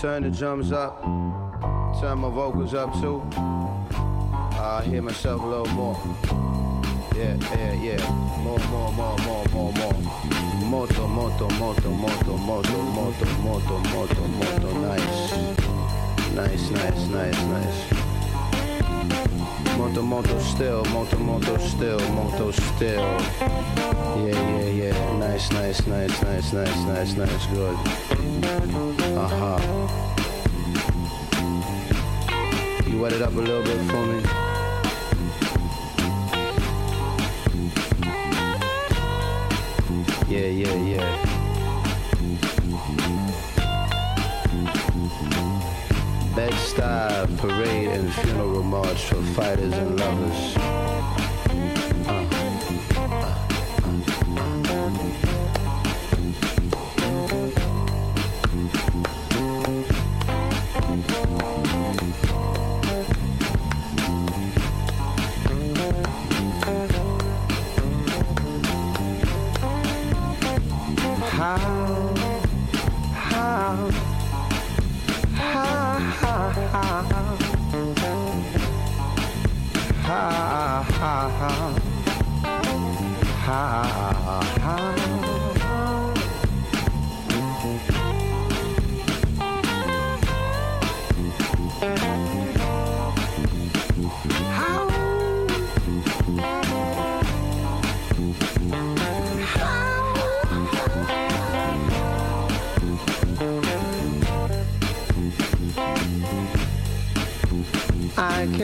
Turn the drums up. Turn my vocals up too. I hear myself a little more. Yeah, yeah, yeah. More, more, more, more, more, more. Moto, moto, moto, moto, moto, moto, moto, moto, moto. Nice. Nice, nice, nice, nice. Moto, moto, still. Moto, moto, still. Moto, still. Yeah, yeah, yeah. Nice, nice, nice, nice, nice, nice, nice. Good. Uh-huh. You wet it up a little bit for me? Yeah, yeah, yeah. Bed-Stuy parade and funeral march for fighters and lovers. How, how, ha ha ha. Ha ha ha.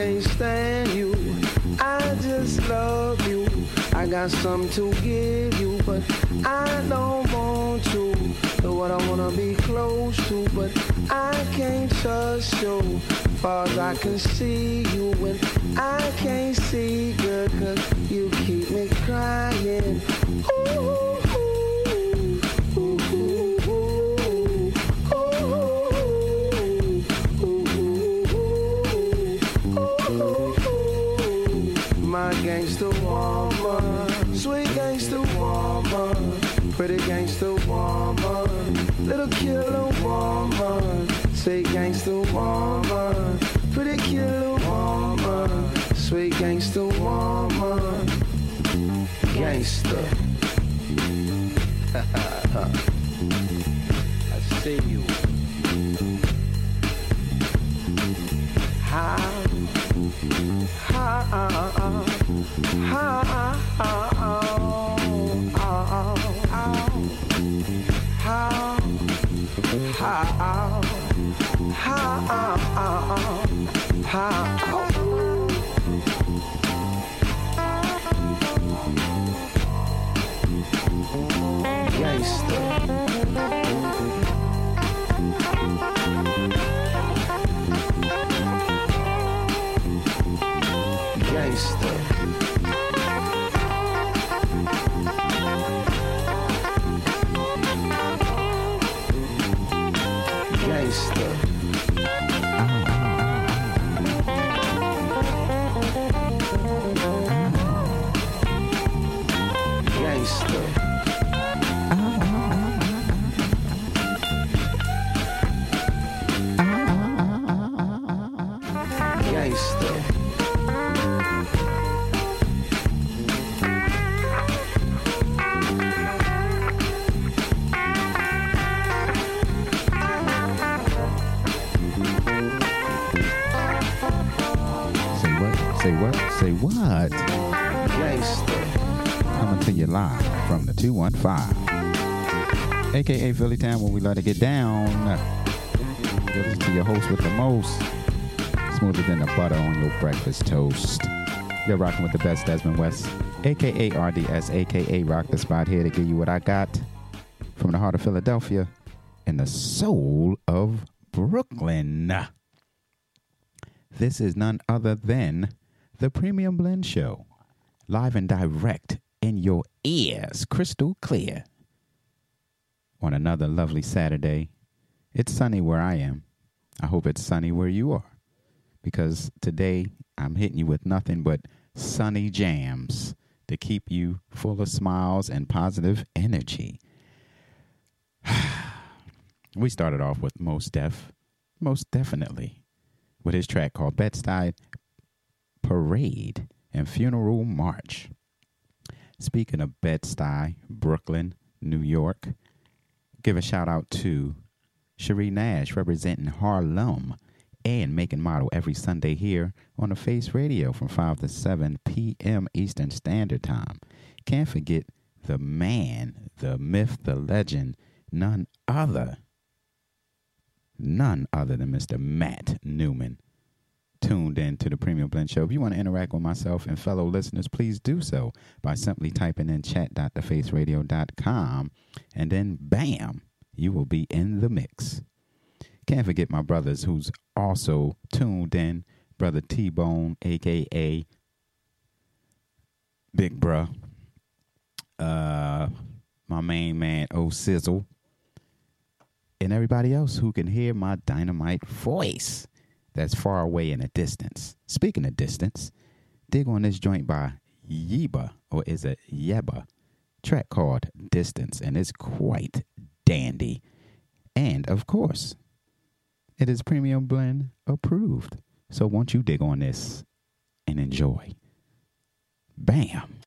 Can't stand you. I just love you. I got something to give you, but I don't want to. Know what I wanna be close to, but I can't trust you. Far as I can see you, and I can't see good, cause you keep me crying. Ooh, gangster woman, sweet gangster woman, pretty gangster woman, little killer woman, sweet gangster woman, pretty killer woman, sweet gangster woman, gangster. I see you. How? Gangster. How? to you live from the 215. AKA Philly Town, where we let it get down. Give to your host with the most. Smoother than the butter on your breakfast toast. You're rocking with the best Desmond West, aka RDS, aka Rock the Spot, here to give you what I got from the heart of Philadelphia and the soul of Brooklyn. This is none other than the Premium Blend Show, live and direct in your ears, crystal clear. On another lovely Saturday, it's sunny where I am. I hope it's sunny where you are. Because today I'm hitting you with nothing but sunny jams to keep you full of smiles and positive energy. we started off with Mos Def, most definitely, with his track called Bed-Stuy Parade and Funeral March. Speaking of Bed-Stuy, Brooklyn, New York, give a shout out to Cherie Nash representing Harlem and making model every Sunday here on the Face Radio from 5 to 7 p.m. Eastern Standard Time. Can't forget the man, the myth, the legend, none other, none other than Mr. Matt Newman tuned in to the Premium Blend Show. If you want to interact with myself and fellow listeners, please do so by simply typing in chat.thefaceradio.com and then bam, you will be in the mix. Can't forget my brothers who's also tuned in, Brother T Bone, aka Big Bruh, uh, my main man, O Sizzle, and everybody else who can hear my dynamite voice that's far away in a distance. Speaking of distance, dig on this joint by Yebba, or is it Yebba? Track called Distance, and it's quite dandy. And of course, it is premium blend approved. So won't you dig on this and enjoy? Bam.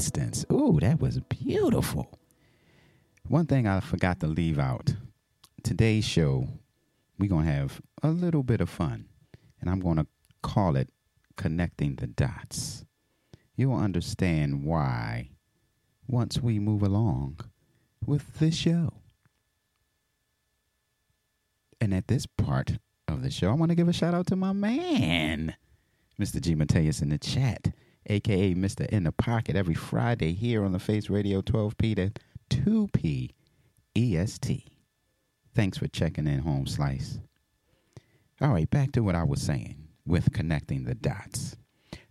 Distance. Ooh, that was beautiful. One thing I forgot to leave out today's show, we're going to have a little bit of fun, and I'm going to call it Connecting the Dots. You'll understand why once we move along with this show. And at this part of the show, I want to give a shout out to my man, Mr. G. Mateus in the chat, aka Mr. In the Pocket, every Friday here on the Face Radio, 12p to 2p EST. Thanks for checking in, Home Slice. All right, back to what I was saying with connecting the dots.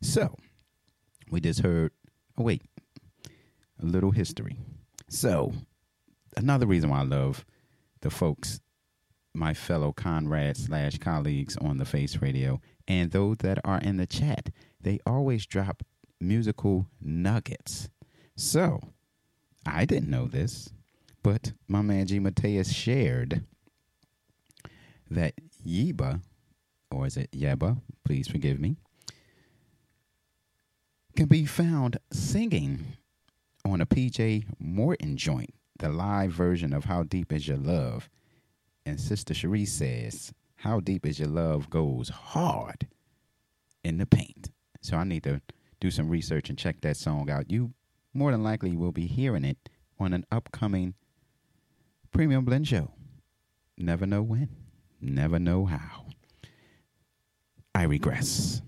So, we just heard, oh, wait, a little history. So, another reason why I love the folks, my fellow Conrad slash colleagues on the Face Radio, and those that are in the chat, they always drop musical nuggets. So, I didn't know this, but my man G. Mateus shared that Yebba, or is it Yebba? Please forgive me, can be found singing on a PJ Morton joint, the live version of How Deep Is Your Love. And Sister Cherie says, How Deep Is Your Love goes hard in the paint. So I need to do some research and check that song out. You more than likely will be hearing it on an upcoming Premium Blend show. Never know when, never know how. I regress.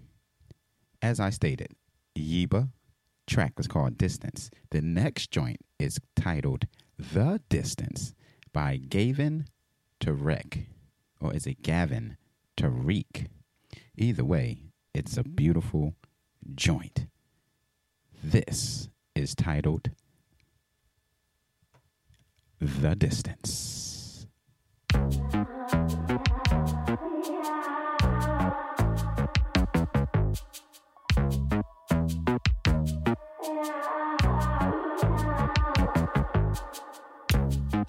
As I stated, Yebba track was called Distance. The next joint is titled The Distance by Gavin Turek. Or is it Gavin Tariq? Either way, it's a beautiful joint. This is titled The Distance.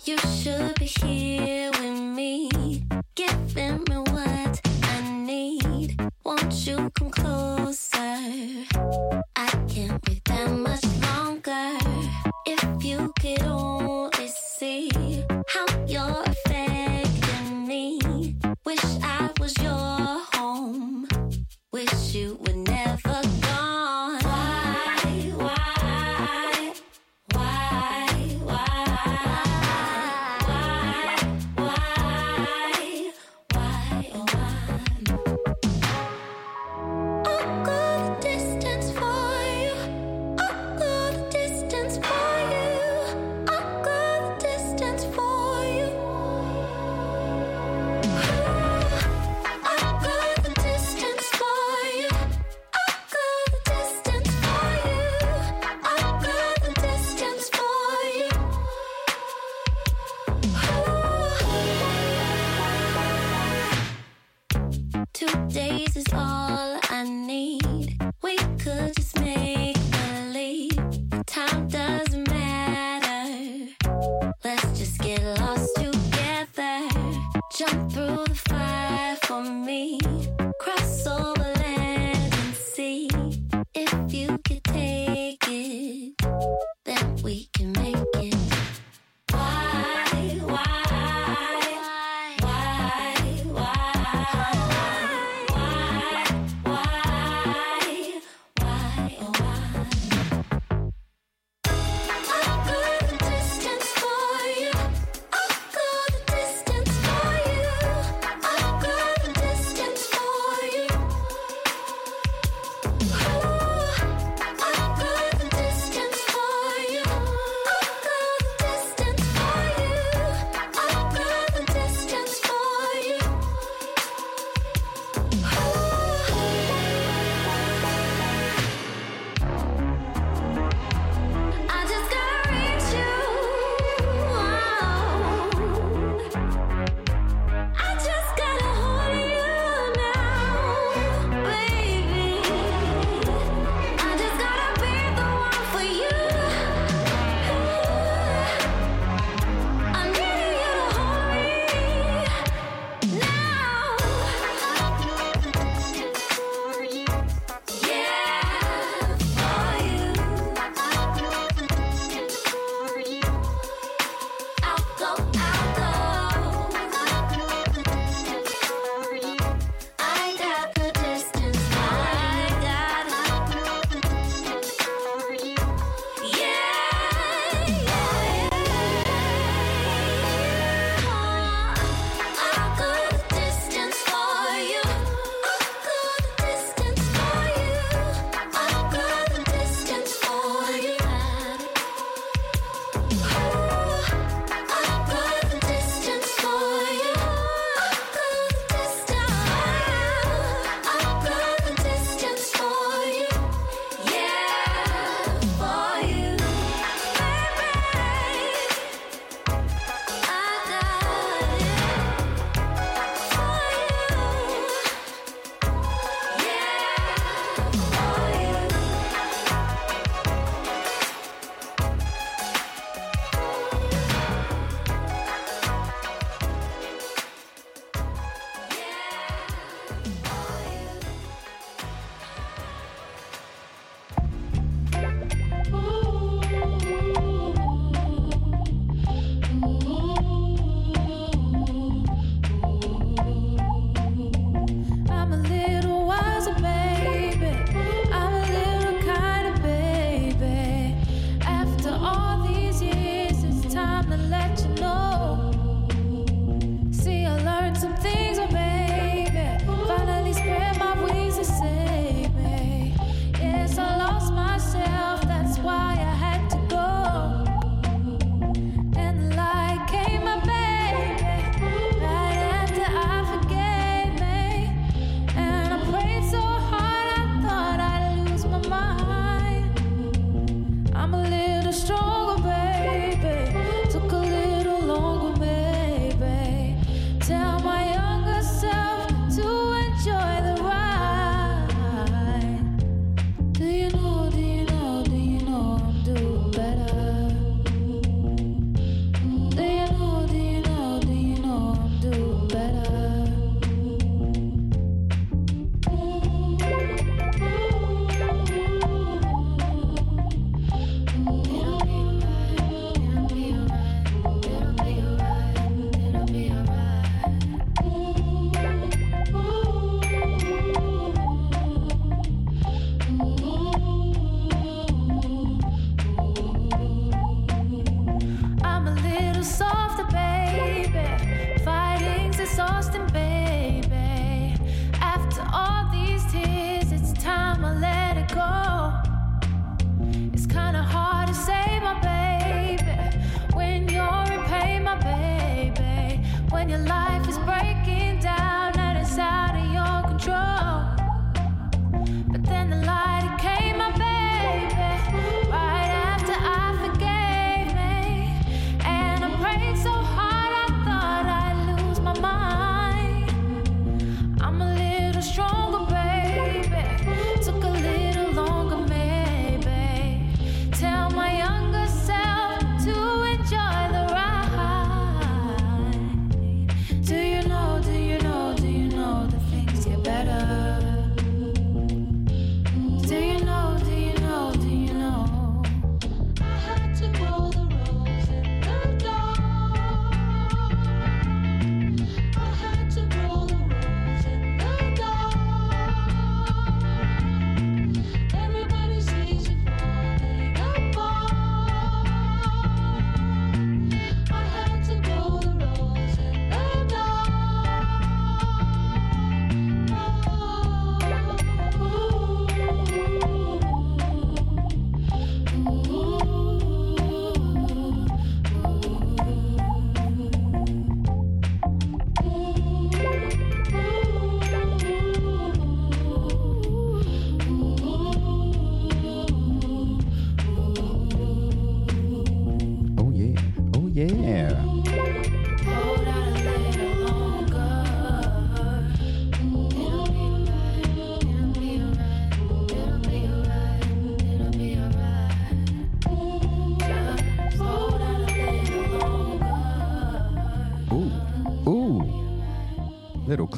You should be here with me, giving me what I need. You come closer? I can't wait that much longer. If you could only see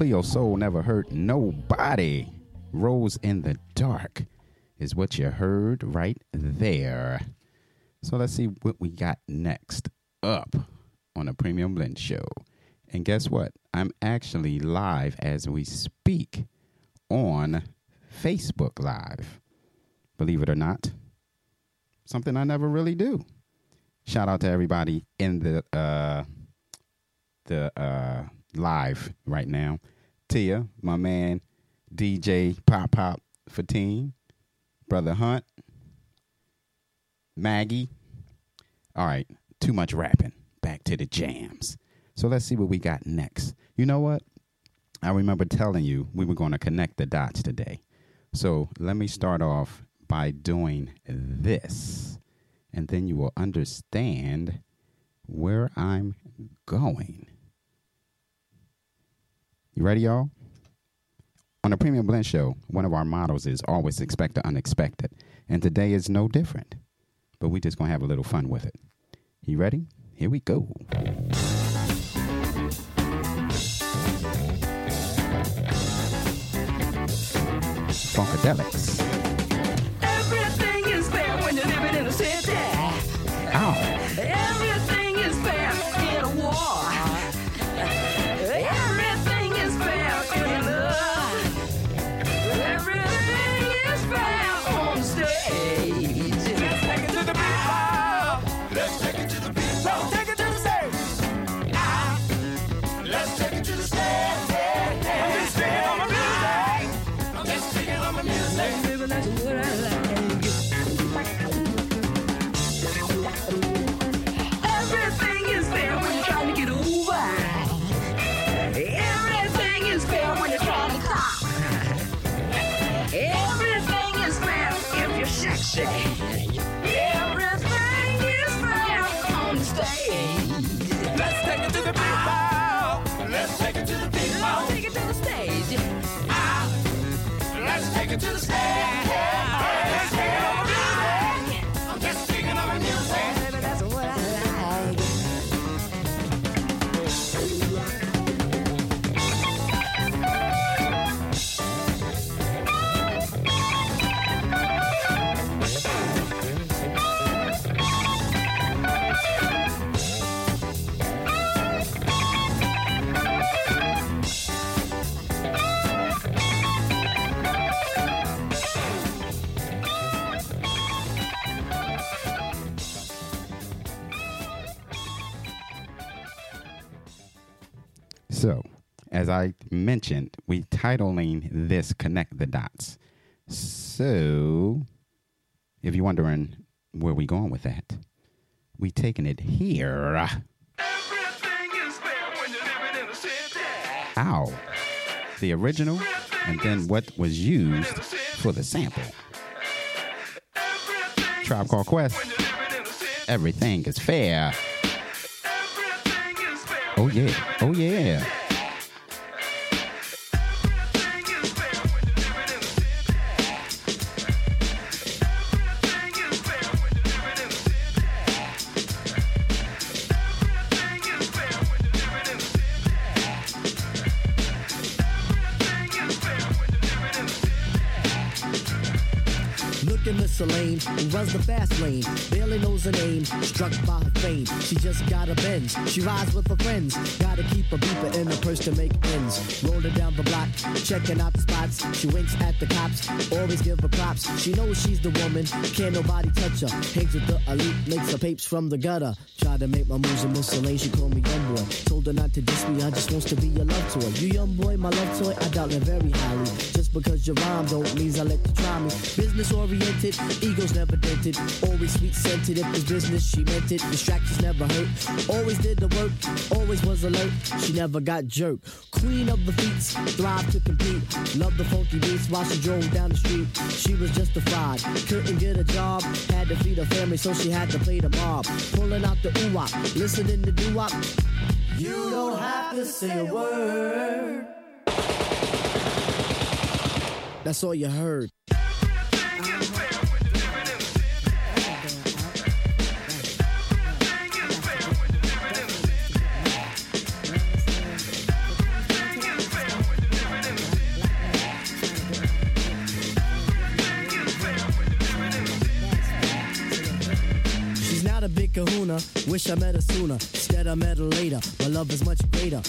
Cleo Sol never hurt nobody. Rose in the dark is what you heard right there. So let's see what we got next up on the Premium Blend Show. And guess what? I'm actually live as we speak on Facebook Live. Believe it or not, something I never really do. Shout out to everybody in the uh, the uh, live right now. Tia, my man, DJ Pop Pop Fatine, Brother Hunt, Maggie. All right, too much rapping. Back to the jams. So let's see what we got next. You know what? I remember telling you we were going to connect the dots today. So let me start off by doing this, and then you will understand where I'm going. You ready, y'all? On the Premium Blend Show, one of our mottos is always expect the unexpected. And today is no different. But we're just gonna have a little fun with it. You ready? Here we go. Funkadelics. As I mentioned, we titling this Connect the Dots. So, if you're wondering where we going with that, we taking it here. Everything is fair when you're living in a city. Ow. The original, and then what was used for the sample. Tribe Called Quest. when you're living in a city. Everything is fair. Everything is fair. Oh yeah. Oh yeah. Who runs the fast lane. Barely knows her name, struck by her fame. She just got a Benz. She rides with her friends. Gotta keep a beeper in her purse to make ends. Rolling down the block, checking out the spots. She winks at the cops, always give her props. She knows she's the woman, can't nobody touch her. Hangs with the elite, makes her papes from the gutter. Tried to make my moves with Miss Elaine, she called me young boy. Told her not to diss me, I just wants to be your love toy. You young boy, my love toy, I doubt it very highly. Just because you rhyme don't mean I let you try me. Business oriented, Egos never dented, always sweet scented. If it's business, she meant it. Distractions never hurt. Always did the work, always was alert. She never got jerked. Queen of the feats, thrive to compete. Love the funky beats while she drove down the street. She was justified, couldn't get a job. Had to feed her family, so she had to play the mob. Pulling out the ooh wop, listening to doo wop. You don't have to say a word. That's all you heard. A big kahuna, wish I met her sooner. Instead, I met her later. My love is much greater.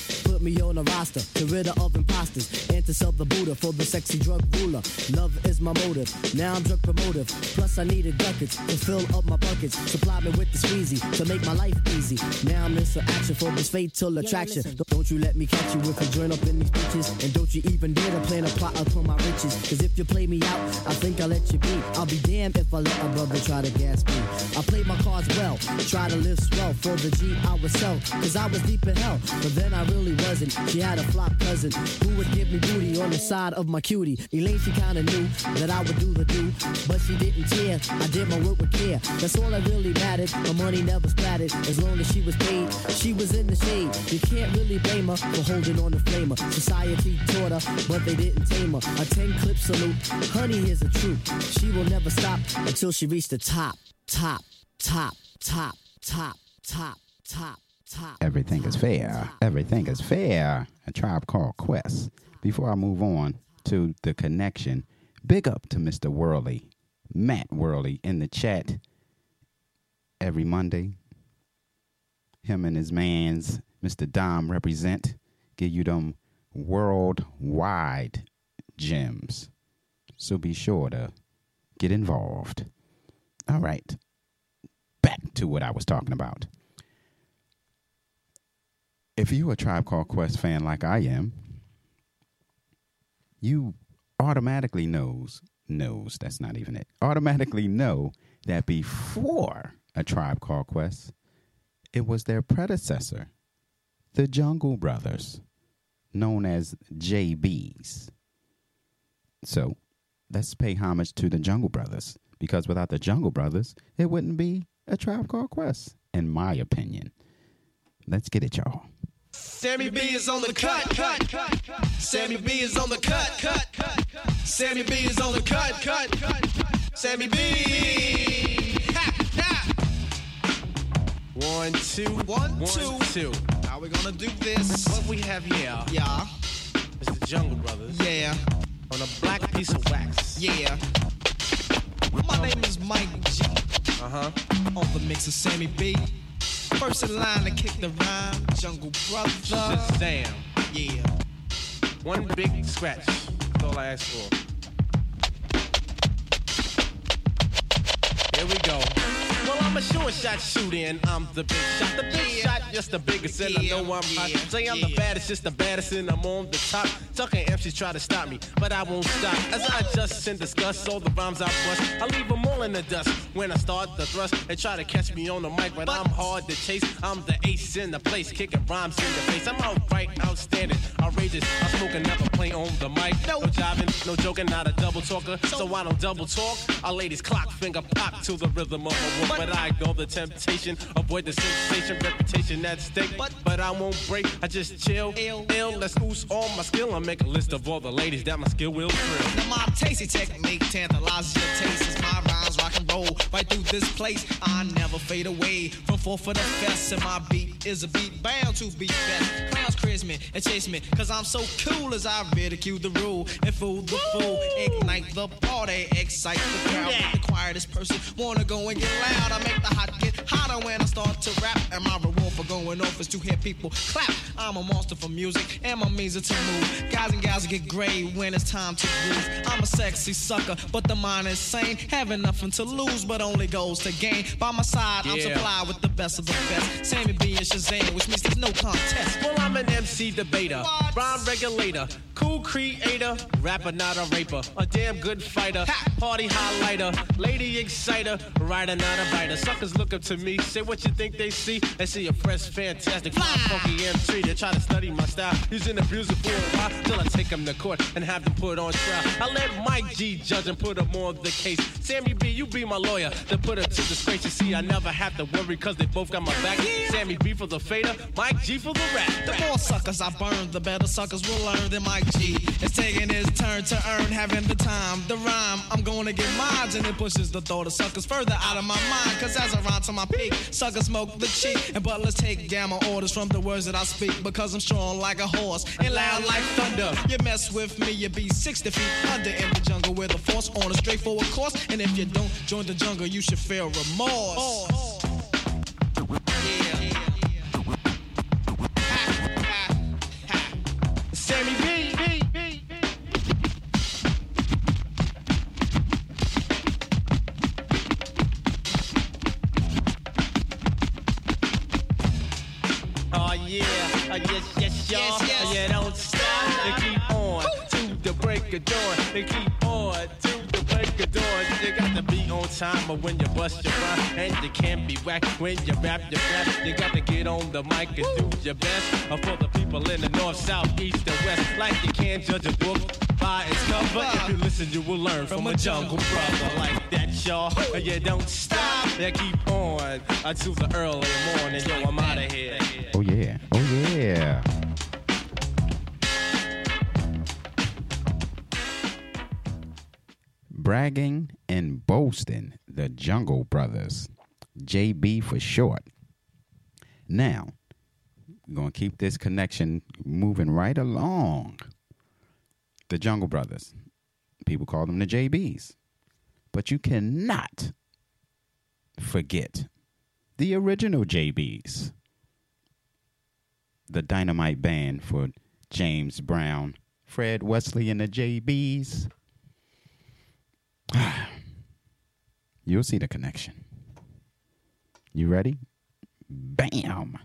Me on a roster, to rid of imposters, and to sell the Buddha for the sexy drug ruler. Love is my motive, now I'm drug promotive. Plus, I needed ducats to fill up my buckets. Supply me with the squeezy to make my life easy. Now I'm in some action for this fatal attraction. Don't- Don't you let me catch you if you join up in these bitches. And don't you even dare to plan a plot upon my riches. Cause if you play me out, I think I'll let you be. I'll be damned if I let a brother try to gas me. I played my cards well, try to live swell for the G I would sell. Cause I was deep in hell, but then I really wasn't. She had a flop cousin who would give me booty on the side of my cutie. Elaine, she kinda knew that I would do the do, but she didn't care. I did my work with care. That's all that really mattered. My money never splattered as long as she was paid. She was in the shade. You can't really blame her for holding on to flamer. Society taught her, but they didn't tame her. A 10 clip salute. Honey, here's the truth. She will never stop until she reached the top, top, top, top, top, top, top. Everything is fair. Everything is fair. A tribe called Quest. Before I move on to the connection, big up to Mr. Worley, Matt Worley in the chat every Monday. Him and his mans, Mr. Dom, represent, give you them worldwide gems. So be sure to get involved. All right. Back to what I was talking about if you're a Tribe Called Quest fan like I am, you automatically knows knows that's not even it. Automatically know that before a Tribe Called Quest, it was their predecessor, the Jungle Brothers, known as JBs. So, let's pay homage to the Jungle Brothers because without the Jungle Brothers, it wouldn't be a Tribe Called Quest, in my opinion. Let's get it, y'all. Sammy B is on the cut, cut, cut. Sammy B is on the cut, cut, cut. Sammy B is on the cut, cut, cut. Sammy B. Ha, ha. One, two, one, two, two. How we gonna do this? What we have here, yeah, It's the Jungle Brothers. Yeah, on a black piece of wax. Yeah. My name is Mike G. Uh huh. On the mix of Sammy B. First in line to kick the rhyme, Jungle Brother. Damn. Yeah. One big scratch. That's all I ask for. Here we go. I'm a sure shot shooter and I'm the big shot. The big shot, just the biggest, and I know I'm hot. Say I'm the baddest, just the baddest, and I'm on the top. Tucking MCs try to stop me, but I won't stop. As I adjust and discuss all the rhymes I bust, I leave them all in the dust. When I start the thrust, they try to catch me on the mic, but I'm hard to chase. I'm the ace in the place, kicking rhymes in the face. I'm outright outstanding, outrageous. I smoke and never play on the mic. No jiving, no joking, not a double talker. So I don't double talk. Our ladies clock finger pop to the rhythm of a walk. But I ignore the temptation, avoid the sensation, reputation at stake. But, but I won't break, I just chill. Ill, ill, let's ooze all my skill I make a list of all the ladies that my skill will thrill. Now my tasty technique tantalizes your taste as my rhymes rock and roll right through this place. I never fade away from four for the fest, and my beat is a beat bound to be best. Clowns me and chase me, cause I'm so cool as I ridicule the rule and fool the fool. Ignite the party, excite the crowd. The quietest person wanna go and get loud. I make the hot get hotter when I start to rap, and my for going off is to hear people clap. I'm a monster for music and my means are to move. Guys and gals get gray when it's time to groove. I'm a sexy sucker, but the mind is sane. Having nothing to lose, but only goals to gain. By my side, I'm Yeah. supplied with the best of the best. Sammy B and Shazam, which means there's no contest. Well, I'm an MC debater, rhyme regulator, cool creator, rapper, not a raper, a damn good fighter, party highlighter, lady exciter, writer, not a biter. Suckers look up to me, say what you think they see. They see a fresh, fantastic, fly, funky MC. They try to study my style, using abuse for a while till I take them to court and have them put on trial. I let Mike G judge and put him on the case. Sammy B, you be my lawyer to put her to disgrace. You see, I never have to worry cause they both got my back. Sammy B for the fader, Mike G for the rap. The more suckers I burn, the better suckers will learn than Mike G. It's taking his turn to earn, having the time, the rhyme. I'm gonna get mines, and it pushes the thought of suckers further out of my mind. Cause as I rhyme to my peak, suckers smoke the cheek. And but let's take down my orders from the words that I speak. Because I'm strong like a horse and loud like thunder. You mess with me, you be 60 feet under in the jungle with a force on a straightforward course. And if you don't join the jungle, you should feel remorse. Of dawn. They keep on to the break of dawn. You got to be on time or when you bust your rhyme. And you can't be whack when you rap your rap. You got to get on the mic and do your best. Uh, for the people in the north, south, east, and west. Like you can't judge a book by its cover. If you listen, you will learn from, a jungle brother like that, y'all. Uh, yeah, don't stop. Yeah, keep on until the early morning. Yo, I'm out of here. Oh yeah. Oh yeah. Bragging and boasting, the Jungle Brothers, JB for short. Now, we're going to keep this connection moving right along. The Jungle Brothers. People call them the JBs. But you cannot forget the original JBs the Dynamite Band for James Brown, Fred Wesley, and the JBs. You'll see the connection. You ready? Bam!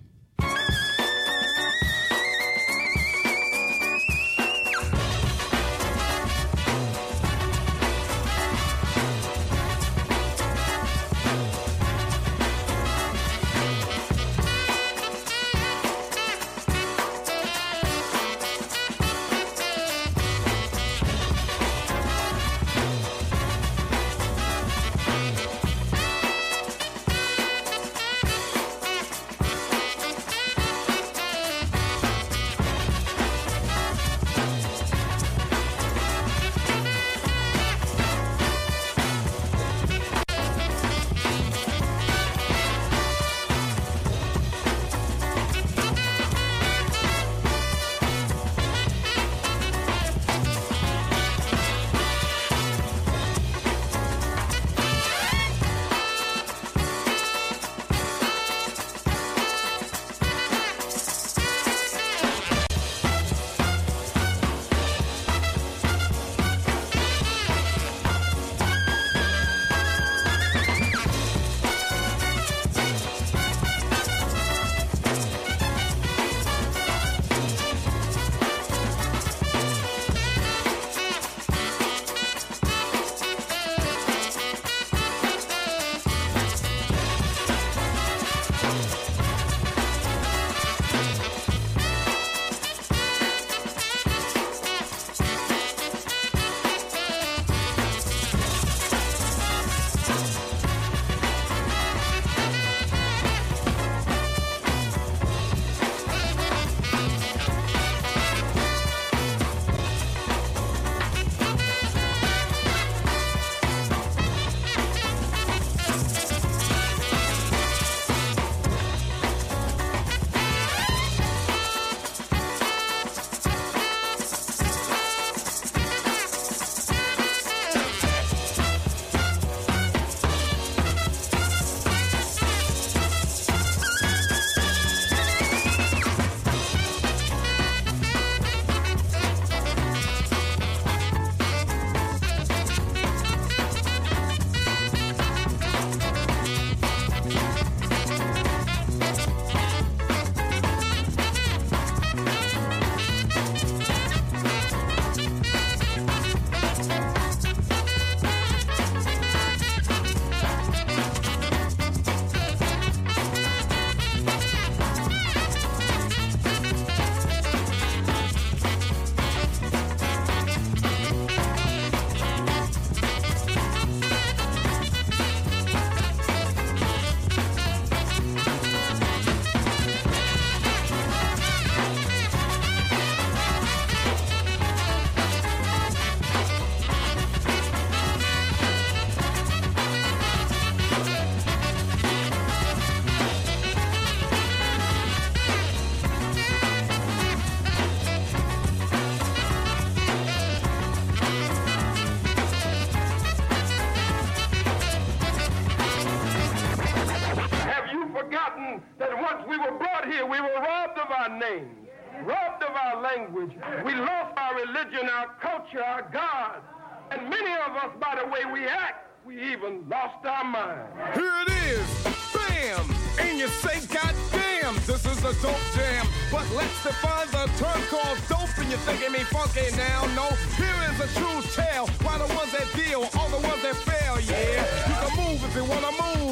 Here. We were robbed of our names, robbed of our language. We lost our religion, our culture, our God. And many of us, by the way we act, we even lost our mind. Here it is, bam! And you say, God damn, this is a dope jam. But let's define the term called dope, and you're thinking me funky now. No, here is a true tale. Why the ones that deal, all the ones that fail, yeah. You can move if you wanna move.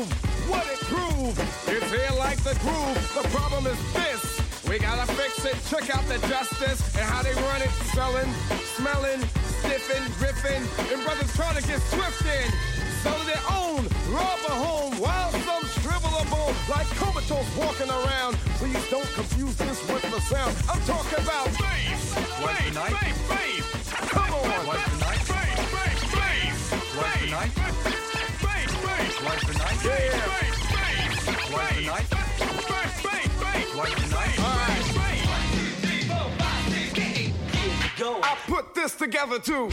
The groove. The problem is this. We gotta fix it. Check out the justice and how they run it. Selling, smelling, sniffing, riffing, and brothers trying to get swift in. Selling their own, rob a home, while some shrivel a bone like comatose walking around. Please don't confuse this with the sound. I'm talking about bass, What's the night? bass. Come on, What's the night? bass, bass, bass, What's the night? bass, bass, What's the night? yeah, What's the night? First this together too.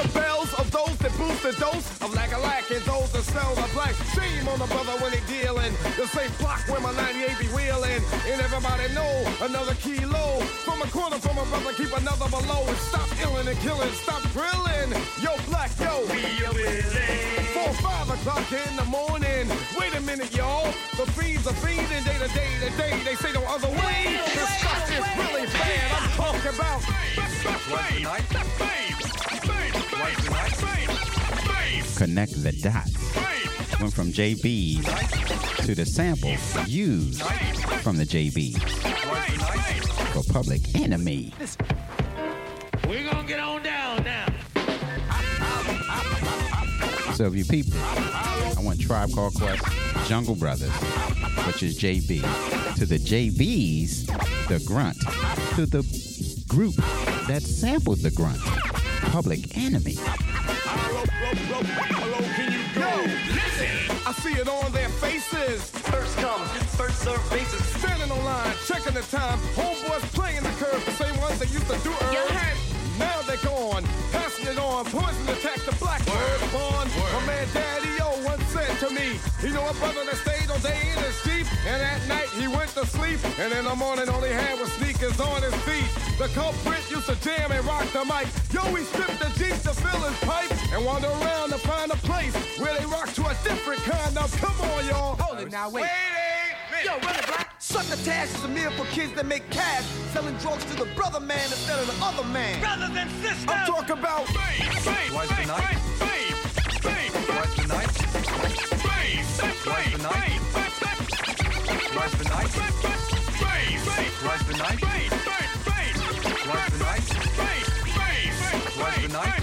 The bells of those that boost the dose of lack a lack and those that sell the black. Shame on the brother when he dealing. The same block where my 98 be wheeling. And everybody know another kilo. From a corner from a brother, keep another below. And stop illing and killing, stop drilling. Yo, black, yo. Four, five o'clock in the morning. Wait a minute, y'all. The fiends are fiending day to day to day. They say no other way. This stuff is really bad. I'm talking about. What's the night? What's the night? Connect the dots. Went from JB to the sample used from the JB's What's the night? for Public Enemy. We're gonna get on down now. So if you people, I want Tribe Called Quest, Jungle Brothers, which is JB, to the JB's, the grunt, to the group that sampled the grunt, Public Enemy. Yo, listen. I see it on their faces. First come, first serve basis. Standing on line, checking the time. Homeboys playing the curve, the same ones they used to do earlier. Now they're gone, passing it on. Poison attack the blackbird born. My man Daddy O once said to me, he knew a brother that stayed all day in his Jeep, and at night he went to sleep, and in the morning all he had was sneakers on his feet. The culprit used to jam and rock the mic. Yo, he stripped the Jeep to fill his pipe and wander around to find a place where they rock to a different kind of. Come on, y'all. Hold it now, wait. wait Yo, run it, black. Succotash is a meal for kids that make cash, selling drugs to the brother man instead of the other man. Brothers and sisters. I'm talking about What's the night? What's Rise the night. Rise the night. Rise the night. Rise the night. Rise the night.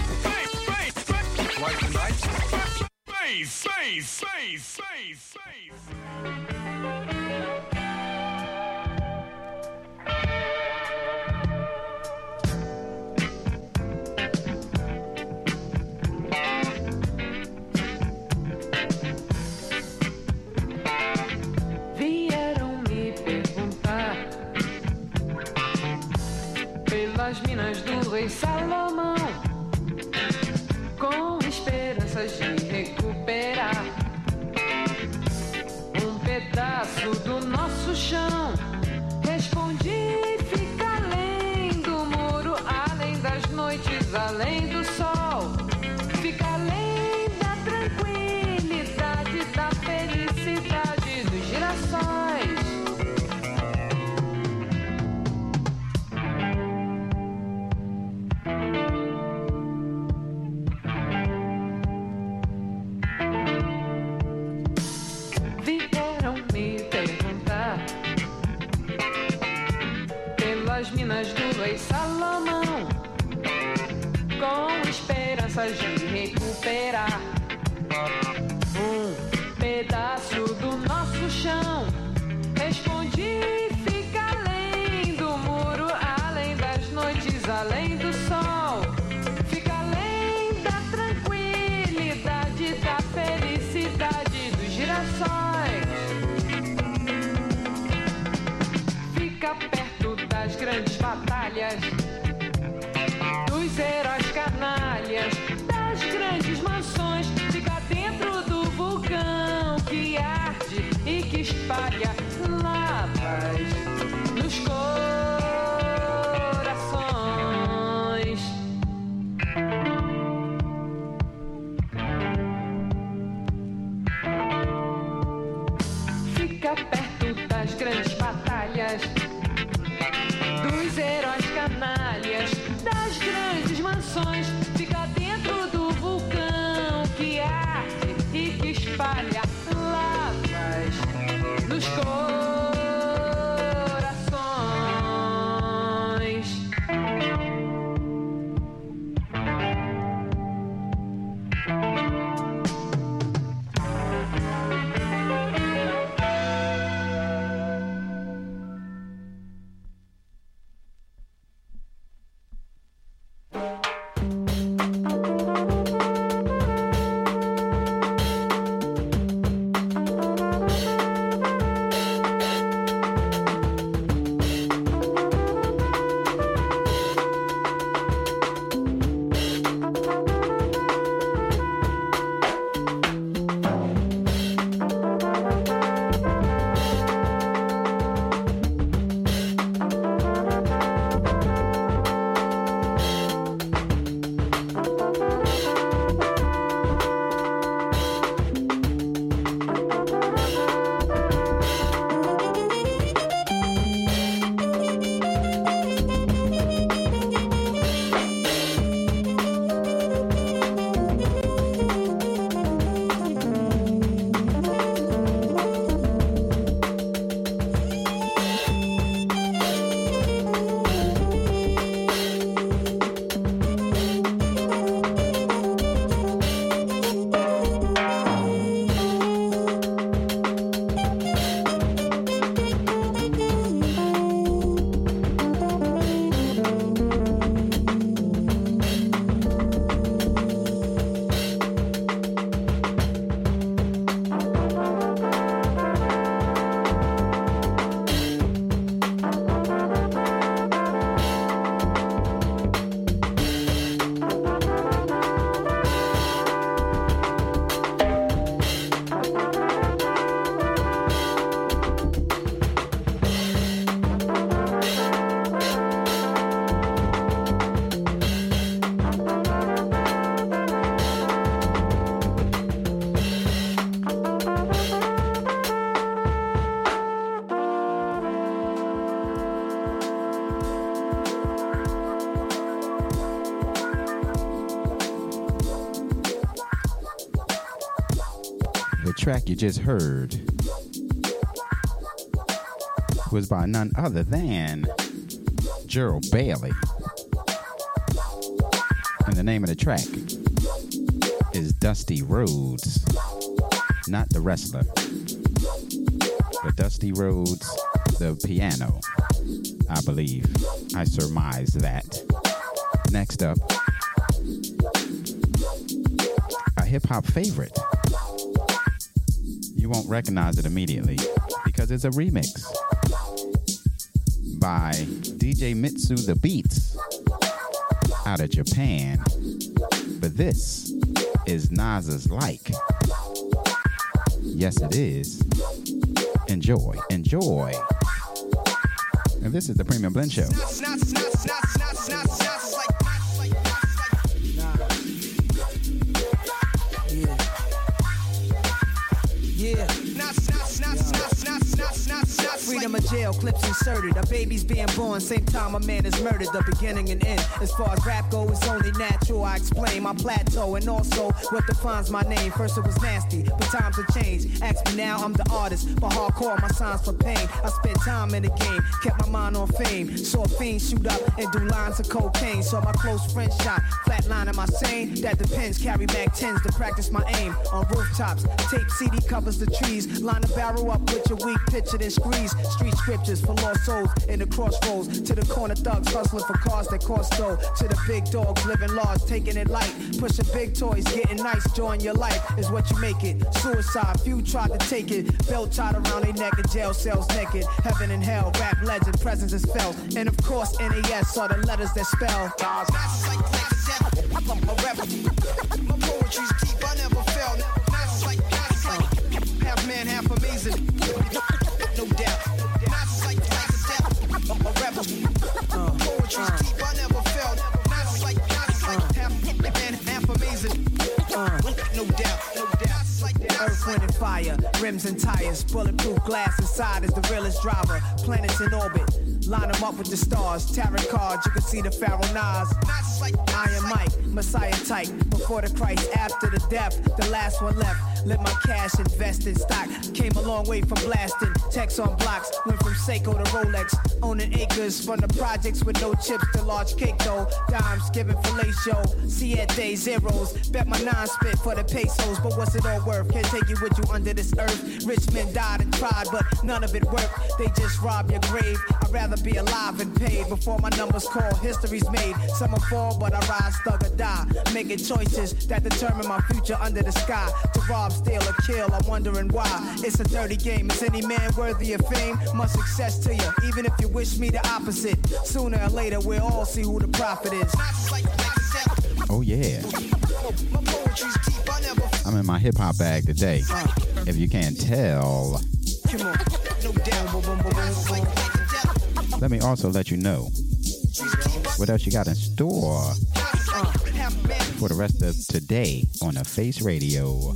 Rise the night. Face, face, face, face, face. Pelas minas do rei Salomão, com esperanças de recuperar um pedaço do nosso chão. Respondi: fica além do muro, além das noites, além Salomão, com esperanças de recuperar um pedaço do nosso chão. Respondi: fica além do muro, além das noites, além do sol. Fica além da tranquilidade, da felicidade dos girassóis. Fica perto das grandes batalhas, dos heróis canalhas, das grandes mansões. Fica dentro do vulcão que arde e que espalha track you just heard was by none other than Gerald Bailey. And the name of the track is Dusty Rhodes, not the wrestler, but Dusty Rhodes, the piano, I believe. I surmise that. Next up, a hip hop favorite. Won't recognize it immediately because it's a remix by DJ Mitsu the Beats out of Japan. But this is Nas's like. Yes, it is. Enjoy, enjoy. And this is the Premium Blend Show. Yeah. Freedom of jail, clips inserted. A baby's being born, same time a man is murdered. The beginning and end. As far as rap go, it's only natural. I explain my plateau and also what defines my name. First it was nasty, but times have changed. Ask me now, I'm the artist. But hardcore, my signs for pain. I spent time in the game, kept my mind on fame. Saw a fiends shoot up and do lines of cocaine. Saw my close friend shot, flatline am I sane? That depends. Carry back tens to practice my aim. On rooftops, tape CD covers the trees. Line the barrel up with your weak picture, then squeeze. Street scriptures for lost souls in the crossroads. To the corner thugs hustling for cars that cost dough. To the big dogs living large, taking it light. Pushing big toys, getting nice, join your life is what you make it. Suicide, few tried to take it. Belt tied around their neck in jail cells naked. Heaven and hell, rap legend, presence is felt. And of course, NAS are the letters that spell. My poetry's deep, I never fire. Rims and tires, bulletproof glass inside is the realest driver. Planets in orbit, line them up with the stars. Tarot cards, you can see the Pharaoh Nas. Iron Mike, Messiah type. Before the Christ, after the death, the last one left. Let my cash invest in stock. Came a long way from blasting. Text on blocks, went from Seiko to Rolex. Owning acres from the projects with no chips to large cake though. Dimes giving fellatio. Siete zeros. Bet my nine spit for the pesos. But what's it all worth? Can't take you with you under this earth. Rich men died and tried, but none of it worked. They just rob your grave. I'd rather be alive and paid before my numbers call. History's made. Some will fall, but I rise, thug or die. Making choices that determine my future under the sky. To rob, steal, or kill, I'm wondering why. It's a dirty game. Is any man worthy of fame? Much success to you, even if you wish me the opposite. Sooner or later, we'll all see who the prophet is. Oh yeah. I'm in my hip hop bag today. If you can't tell. Let me also let you know what else you got in store for the rest of today on the Face Radio.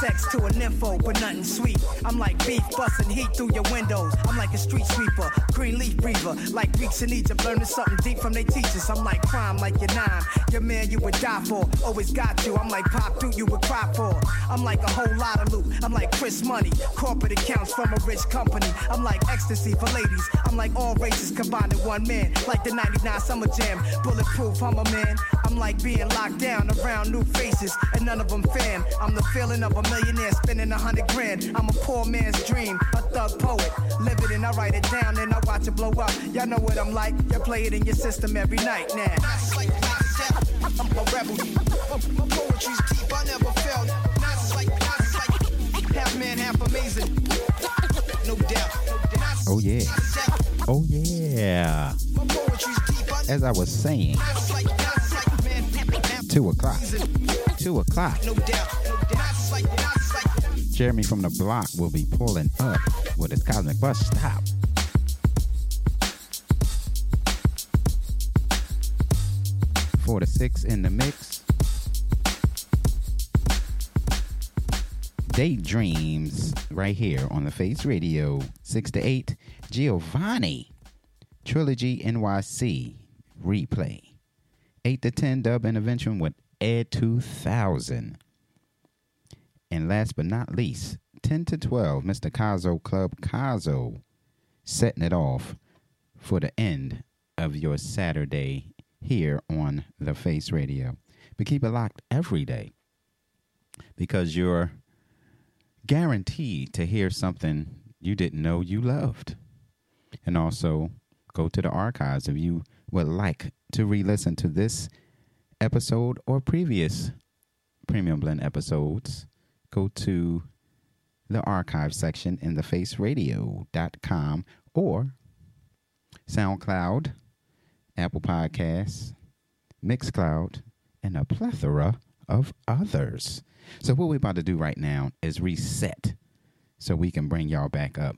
Sex to a nympho, but nothing sweet. I'm like beef busting heat through your windows. I'm like a street sweeper, green leaf breather. Like Greeks in Egypt, learning something deep from their teachers. I'm like crime, like your nine. Your man you would die for, always got you. I'm like pop dude you would cry for. I'm like a whole lot of loot. I'm like Chris Money, corporate accounts from a rich company. I'm like ecstasy for ladies. I'm like all races combined in one man. Like the 99 Summer Jam, bulletproof, I'm a man. I'm like being locked down around new faces, and none of them fan. I'm the feeling of a millionaire spending a hundred grand. I'm a poor man's dream, a thug poet. Live it and I write it down, and I watch it blow up. Y'all know what I'm like. You play it in your system every night now. I'm a rebel. My poetry's deep, I never felt. Nas like, Nas like half man, half amazing. No doubt. Oh yeah. Oh yeah. As I was saying, two o'clock. Two o'clock. Jeremy from the block will be pulling up with his cosmic bus stop. Four to six in the mix. Daydreams right here on the Face Radio. Six to eight. Giovanni. Trilogy NYC replay. 8 to 10 dub intervention with Ed 2000. And last but not least, 10 to 12, Mr. Kazo Club Kazo setting it off for the end of your Saturday here on the Face Radio. But keep it locked every day because you're guaranteed to hear something you didn't know you loved. And also go to the archives if you would like to re listen to this episode or previous Premium Blend episodes. Go to the archive section in thefaceradio.com or SoundCloud, Apple Podcasts, Mixcloud, and a plethora of others. So, what we're about to do right now is reset so we can bring y'all back up.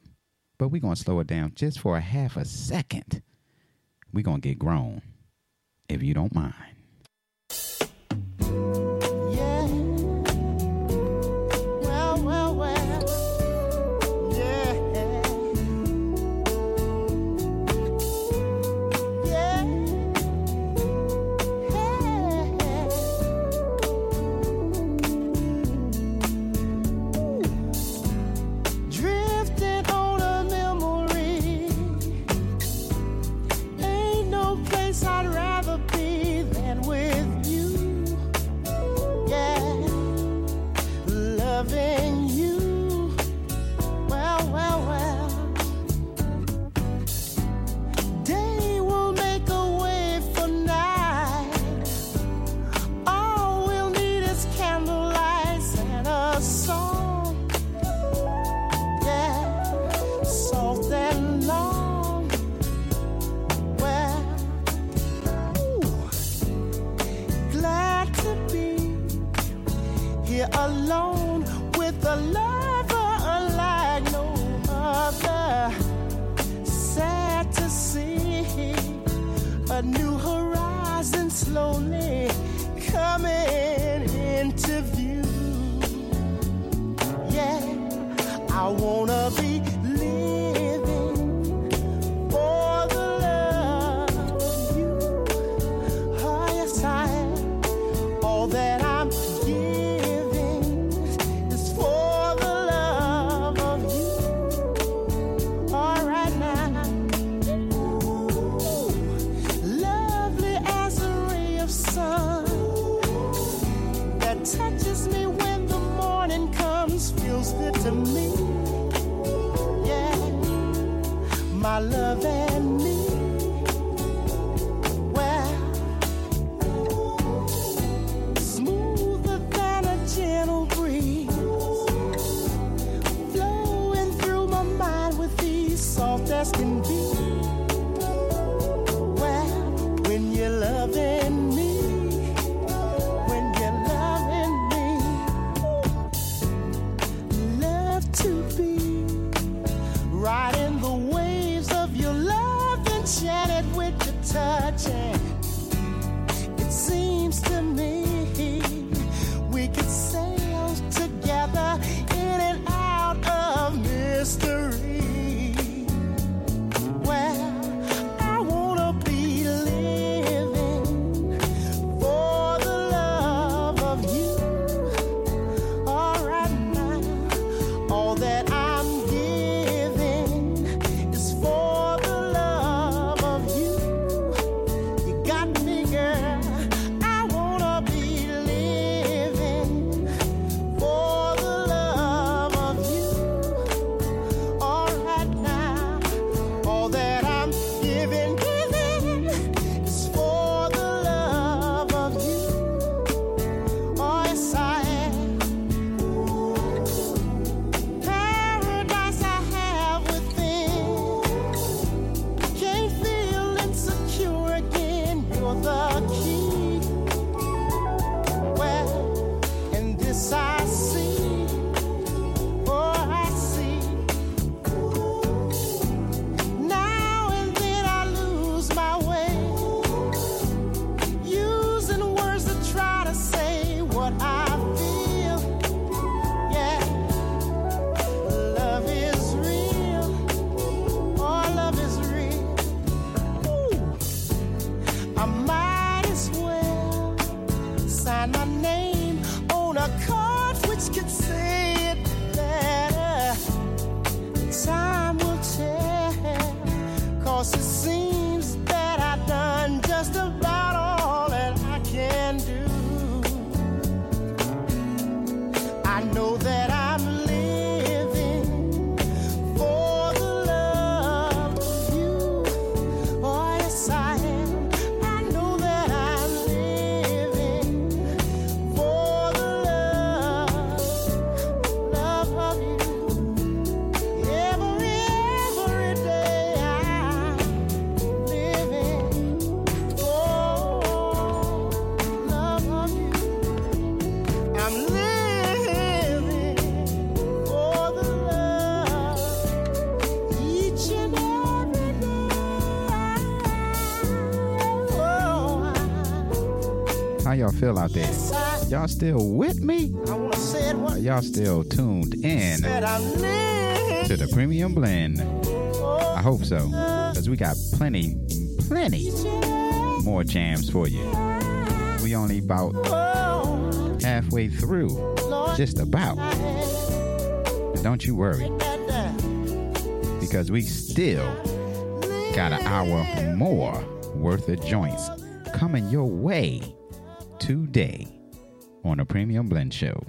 But we're going to slow it down just for a half a second. We're going to get grown, if you don't mind. y'all feel out there. Y'all still with me? Y'all still tuned in to the premium blend? I hope so, because we got plenty, plenty more jams for you. We only about halfway through, just about. But don't you worry, because we still got an hour more worth of joints coming your way today on a Premium Blend Show.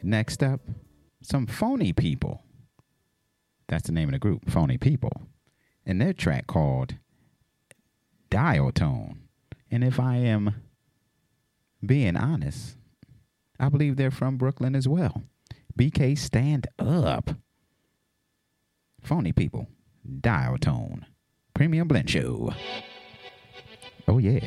Next up, some phony people. That's the name of the group, Phony People. And their track called Dial Tone. And if I am being honest, I believe they're from Brooklyn as well. BK Stand Up. Phony People. Dial Tone. Premium Blend Show. Oh, yeah.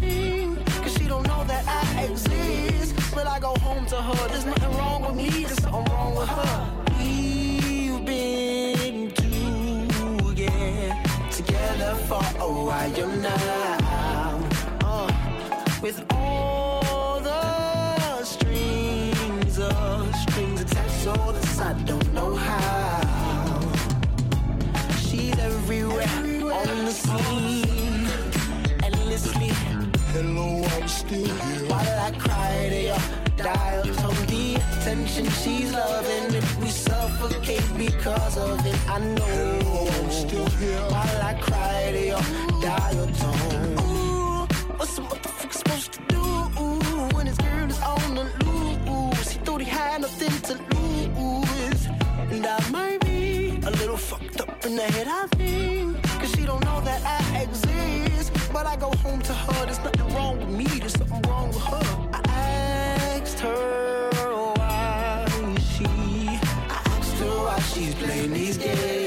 Here While I cry to your dial tone The attention she's loving it We suffocate because of it I know I'm still here While I cry to your dial tone Ooh, what's a motherfucker supposed to do When his girl is on the loose He thought he had nothing to lose And I might be a little fucked up in the head I think Cause she don't know that I exist But I go home to her There's nothing me There's something wrong with her. I asked her why she I asked her why she's playing these games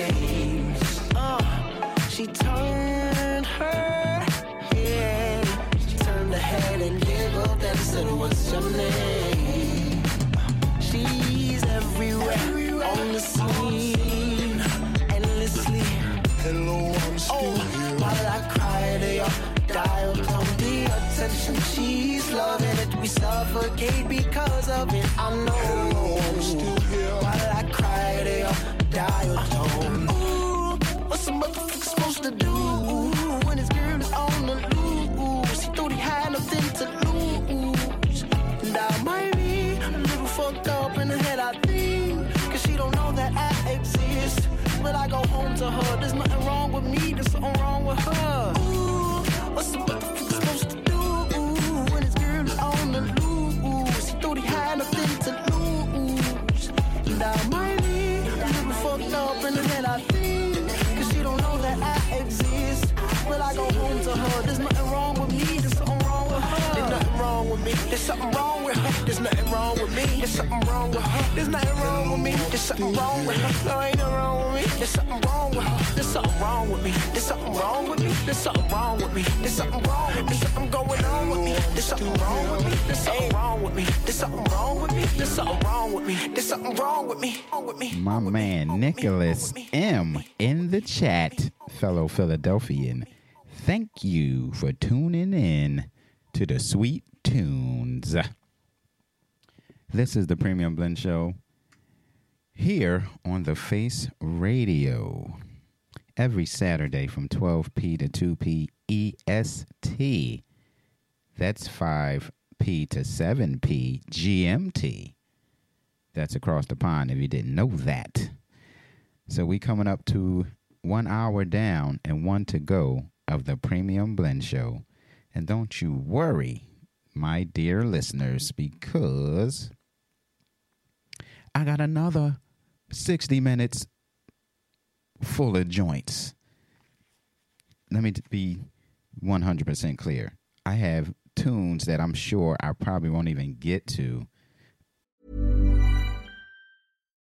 she's loving it. We suffocate because of it. I know something wrong with her There's nothing wrong with me There's something wrong with her There's nothing wrong with me There's something wrong with her No ain't nothing wrong with me There's something wrong with her There's something wrong with me There's something wrong with me There's something wrong with me There's something wrong with me There's something going on with me There's something wrong with me There's something wrong with me There's something wrong with me There's something wrong with me There's something wrong with me Wrong with me My man Nicholas M in the chat, fellow Philadelphian. Thank you for tuning in to the Sweet Tunes. This is the Premium Blend Show here on the Face Radio every Saturday from 12p to 2p EST. That's 5p to 7p GMT. That's across the pond if you didn't know that. So we coming up to one hour down and one to go of the Premium Blend Show. And don't you worry, my dear listeners, because I got another 60 minutes full of joints. Let me be 100% clear. I have tunes that I'm sure I probably won't even get to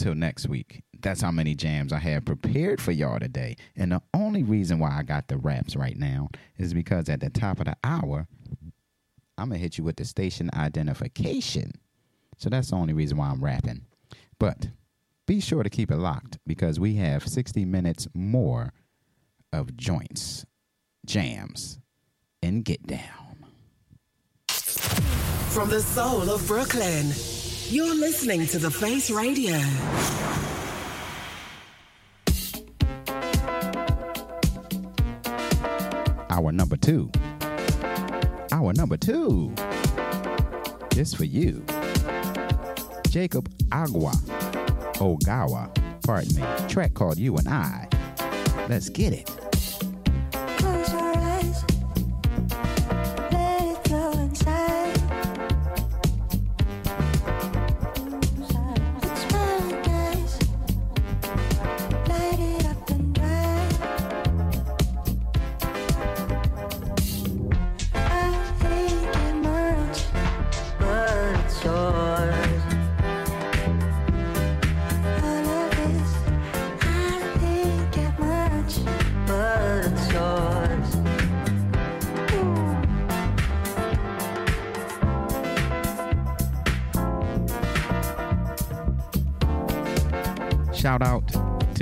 till next week. That's how many jams I have prepared for y'all today. And the only reason why I got the raps right now is because at the top of the hour, I'm going to hit you with the station identification. So that's the only reason why I'm rapping. But be sure to keep it locked because we have 60 minutes more of joints, jams, and get down. From the soul of Brooklyn, you're listening to The Face Radio. Our number two. Our number two. This for you. Jacob Agua. Ogawa. Pardon me. Track called You and I. Let's get it.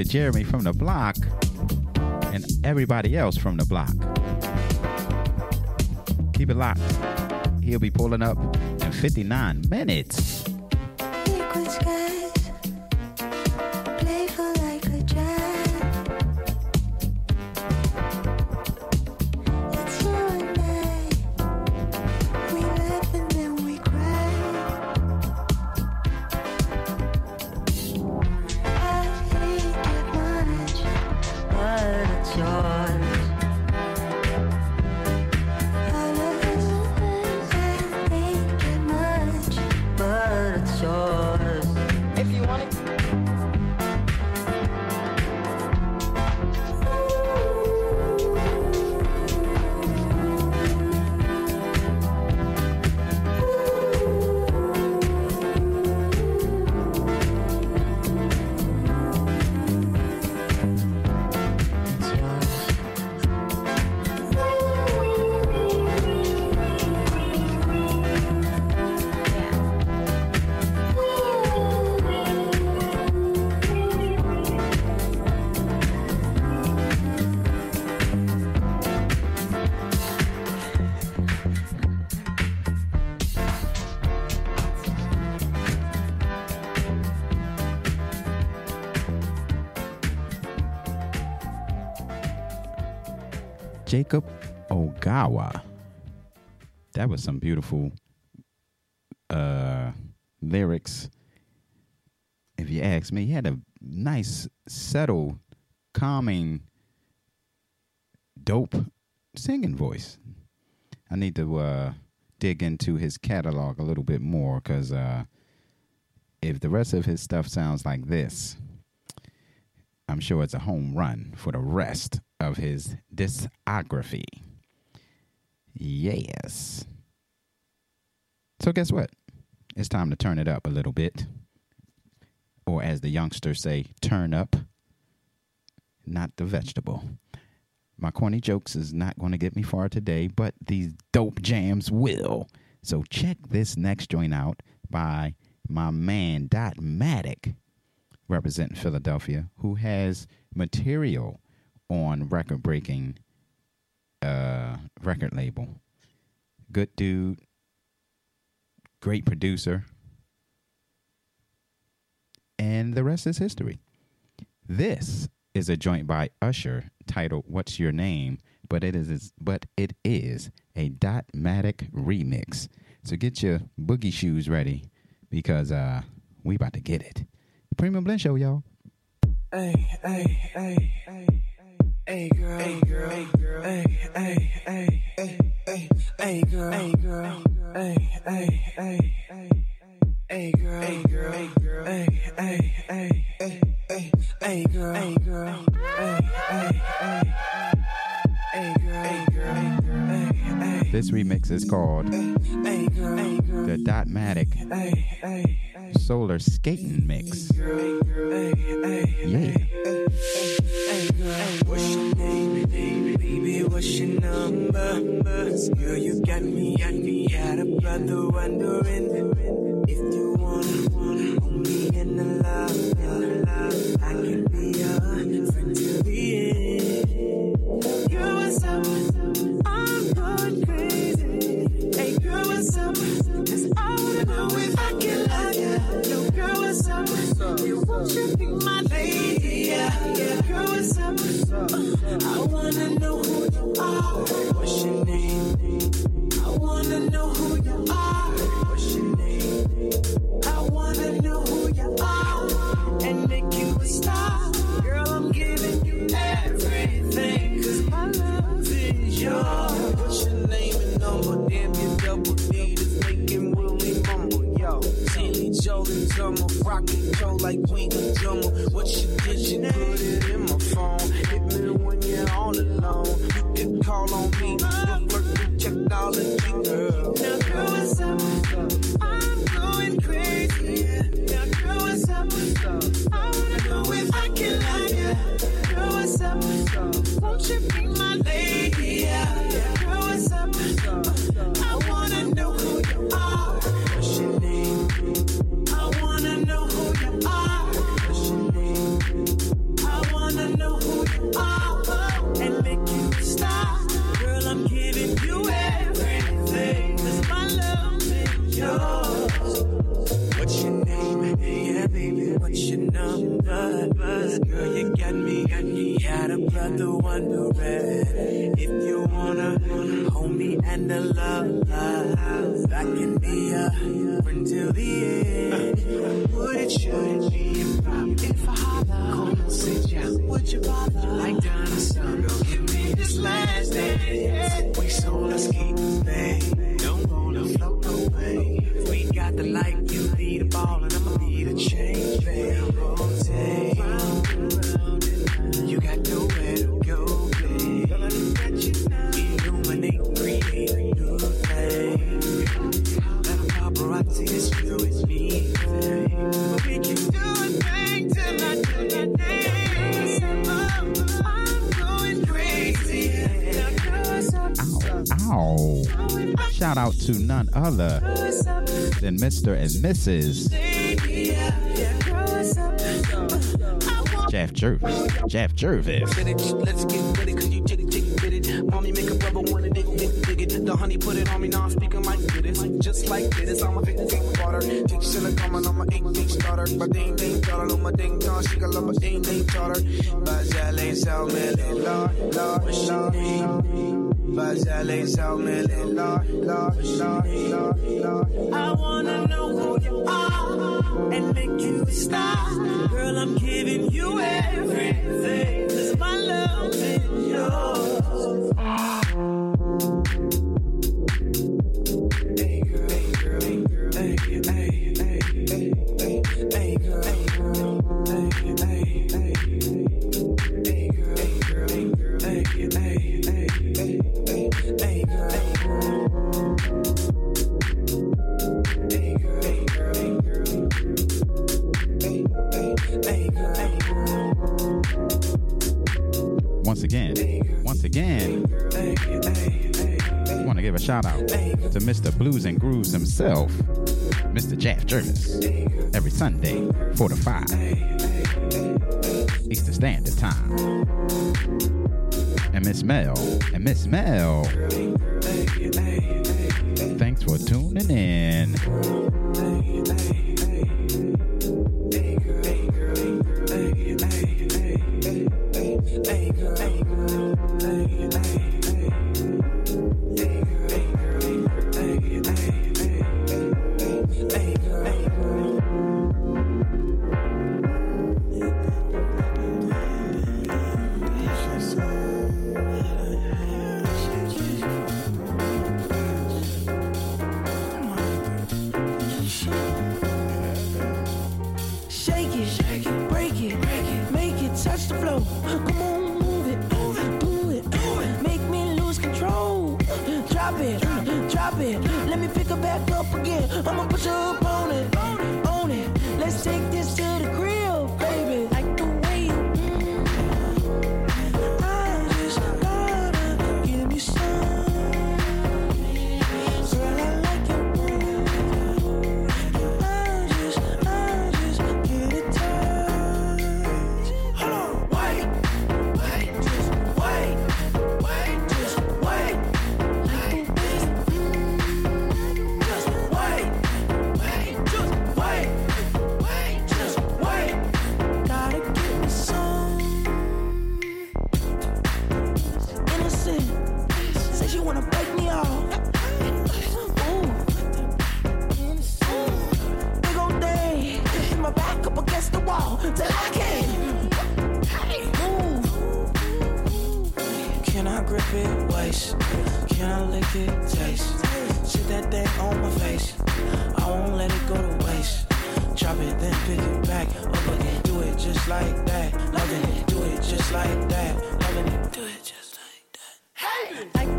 Jeremy from the block and everybody else from the block. Keep it locked. He'll be pulling up in 59 minutes. That was some beautiful uh, lyrics. If you ask me, he had a nice, settled, calming, dope singing voice. I need to uh, dig into his catalog a little bit more because uh, if the rest of his stuff sounds like this, I'm sure it's a home run for the rest of his discography. Yes. So, guess what? It's time to turn it up a little bit. Or, as the youngsters say, turn up, not the vegetable. My corny jokes is not going to get me far today, but these dope jams will. So, check this next joint out by my man Dotmatic representing Philadelphia, who has material on record breaking uh, record label. Good dude, great producer, and the rest is history. This is a joint by Usher titled "What's Your Name," but it is but it is a Dotmatic remix. So get your boogie shoes ready because uh, we about to get it. Premium Blend Show, y'all. Hey, hey, hey, hey, hey, girl, hey, girl, hey, girl, hey, hey, hey, hey, hey, hey, girl, hey, girl, hey, hey, hey, hey, hey, girl, hey, girl, hey, girl, hey, hey, hey, hey, hey, hey, girl, hey, girl, hey, hey, hey, hey, girl, hey, girl, hey, girl, This remix is called the Dotmatic Solar Skating Mix. Yeah. Girl, you got me, got me, a brother wondering if you wanna, wanna hold me in the love, in the love. I can be your friend the end. What's up? I'm going I wanna know if I can love you. Yo, girl, what's up? You be my lady? Yeah, girl, what's up? Uh, I wanna know who you are. What's your name? I wanna know who you are. What's your name? I wanna know who you are and make you a star. Girl, I'm giving you everything. Cause my love is yours. What's your name and number? Damn, you double Tumble, rockin' Joe like Queen of Jumble. What you did, you put it in my phone. Hit me when you're all alone. You can call on me. We'll flirt with technology, girl. Now, girl, what's up? I'm going crazy. Now, girl, what's up? I wanna know if I can. Girl, what's up? Won't you be my lady? Yeah. Girl, what's up? I wanna number? Girl, you got me, got me out of brother wondering if you wanna hold me and the love. I can be a friend till the end. Would it should be a if I holler? And sit down. Would you bother? Like dinosaur, girl, give me this last dance. We so let's keep it, babe. Don't wanna float away. We got the light, you be the ball, and I'ma be the change, babe. You got nowhere to go, babe. Illuminate, create a new thing. A paparazzi. We can do a thing till I do crazy. Now, Ow. Shout out to none other than Mr. and Mrs. Jeff Jervis. Jeff Jervis. Let's get cause you it. Mommy make a dig it. The honey put it on me, now I'm speaking this. Just like this, I'm a water. Take my. My ding ding daughter, on my ding dong, she got love my ding ding daughter. Bazale salmele, la la la. Bazale salmele, la la la la la. I wanna know who you are and make you a star. Girl, I'm giving you everything. Cause my love is yours. Grooves himself, Mr. Jeff Jervis, every Sunday, 4 to 5, Eastern Standard Time. And Miss Mel, and Miss Mel, grip it waist? Can I lick it taste? Sit that thing on my face. I won't let it go to waste. Drop it, then pick it back. Up again, do it just like that. Loving it, do it just like that. Loving it, do it just like that. Hey! Like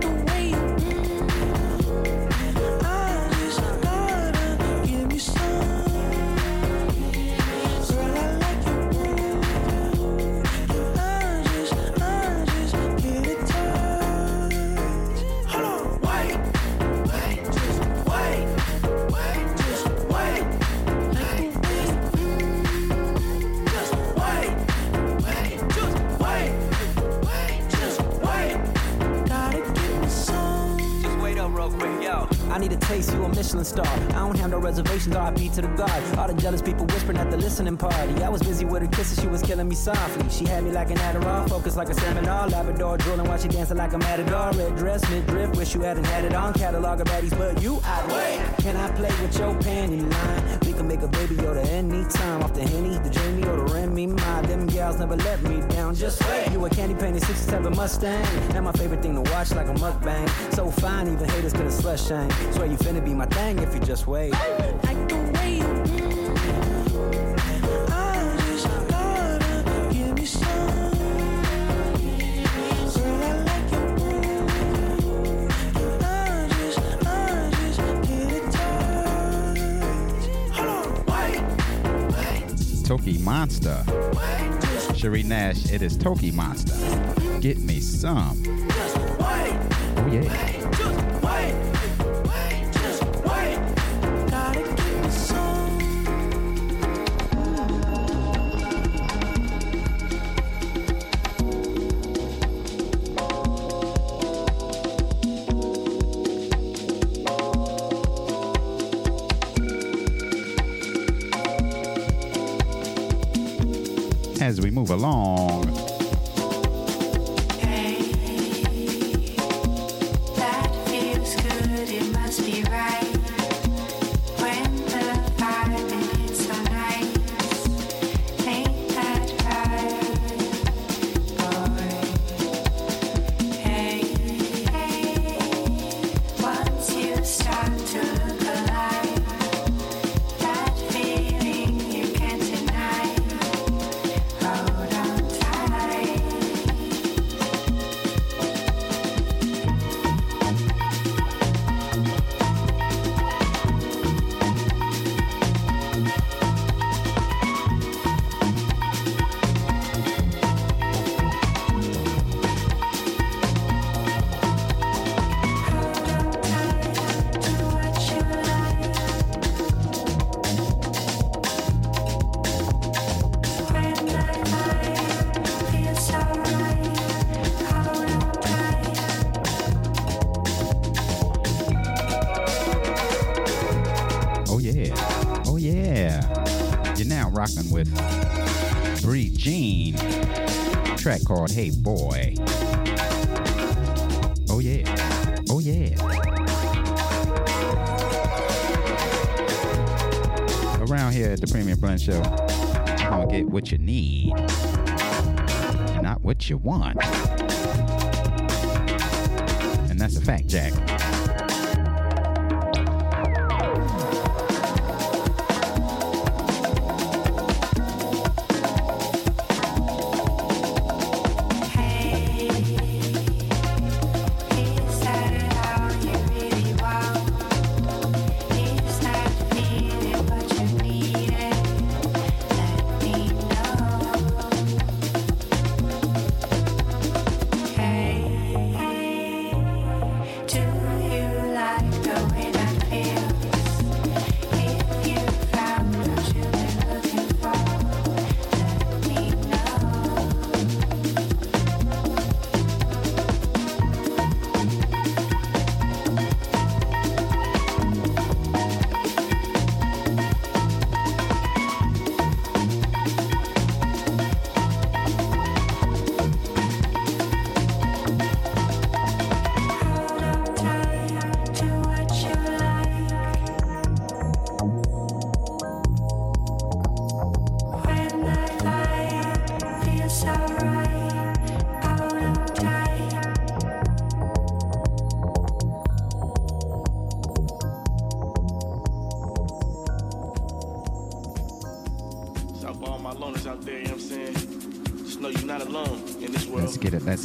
I need a taste, you a Michelin star. I don't have no reservations, RIP to the God. All the jealous people whispering at the listening party. I was busy with her kisses, she was killing me softly. She had me like an Adderall, focused like a seminar. Labrador drooling while she dancing like a matador. Red dress, mid drift, wish you hadn't had it on. Catalog of baddies, but you, I'd wait. Can I play with your panty line? We can make a baby Yoda anytime. Off the Henny, the Jamie, or the Remy. My, them gals never let me down. Just wait. You a candy painted 67 Mustang. And my favorite thing to watch like a mukbang. So fine, even haters gonna slush shame. Swear you finna be my thing if you just wait. Like the Toki Monster. Cherie Nash, it is Toki Monster. Get me some. Oh, yeah. Boy. Oh, yeah. Oh, yeah. Around here at the Premium Blend Show, you're going to get what you need not what you want.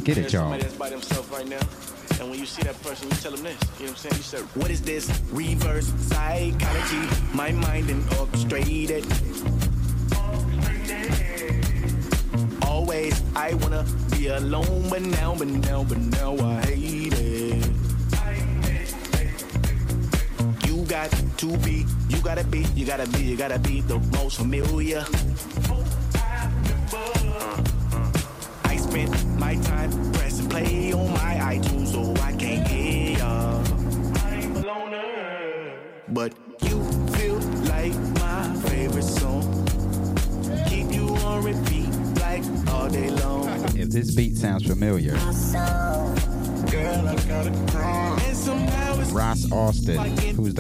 Get it. Let's get it, There's y'all. Somebody that's by themselves right now. And when you see that person, you tell them this. You know what I'm saying? You say, What is this? Reverse psychology. My mind and orchestrated. Always, I wanna be alone, but now, but now, but now I hate it. You got to be, you gotta be, you gotta be, you gotta be the most familiar.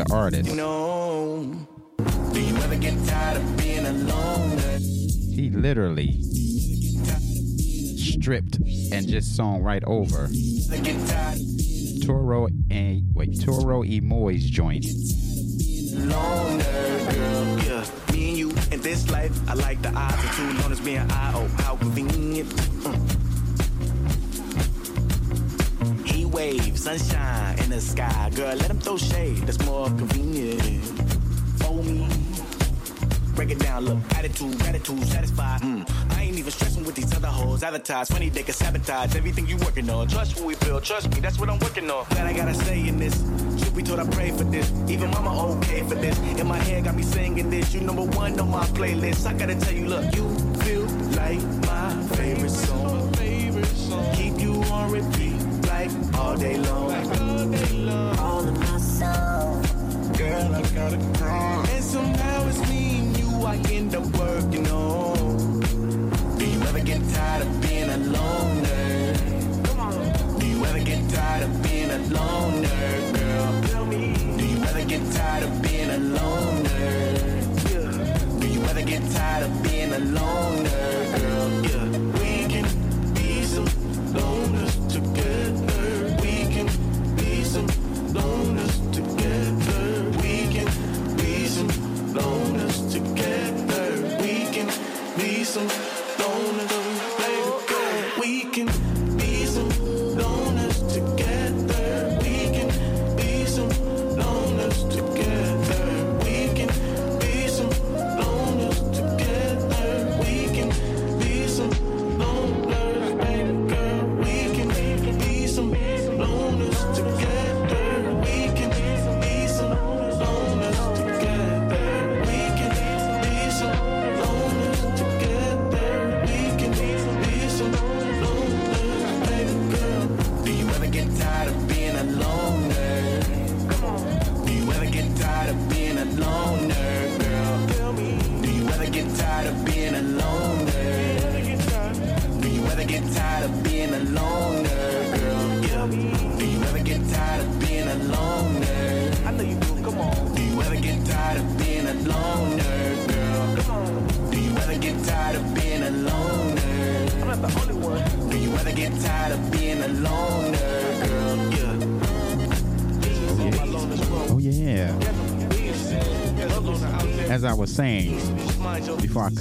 The artist, no. Do you ever get tired of being alone? he literally stripped and just sung right over I get tired Toro and wait Toro y Moi's joint. loner, Advertise, funny they can sabotage everything you working on. Trust what we feel, trust me, that's what I'm working on. Glad I gotta say in this. Should be told I pray for this. Even mama okay for this. In my head got me singing this. You number one on my playlist. I gotta tell you, look, you feel like my favorite song. Keep you on repeat like all day long.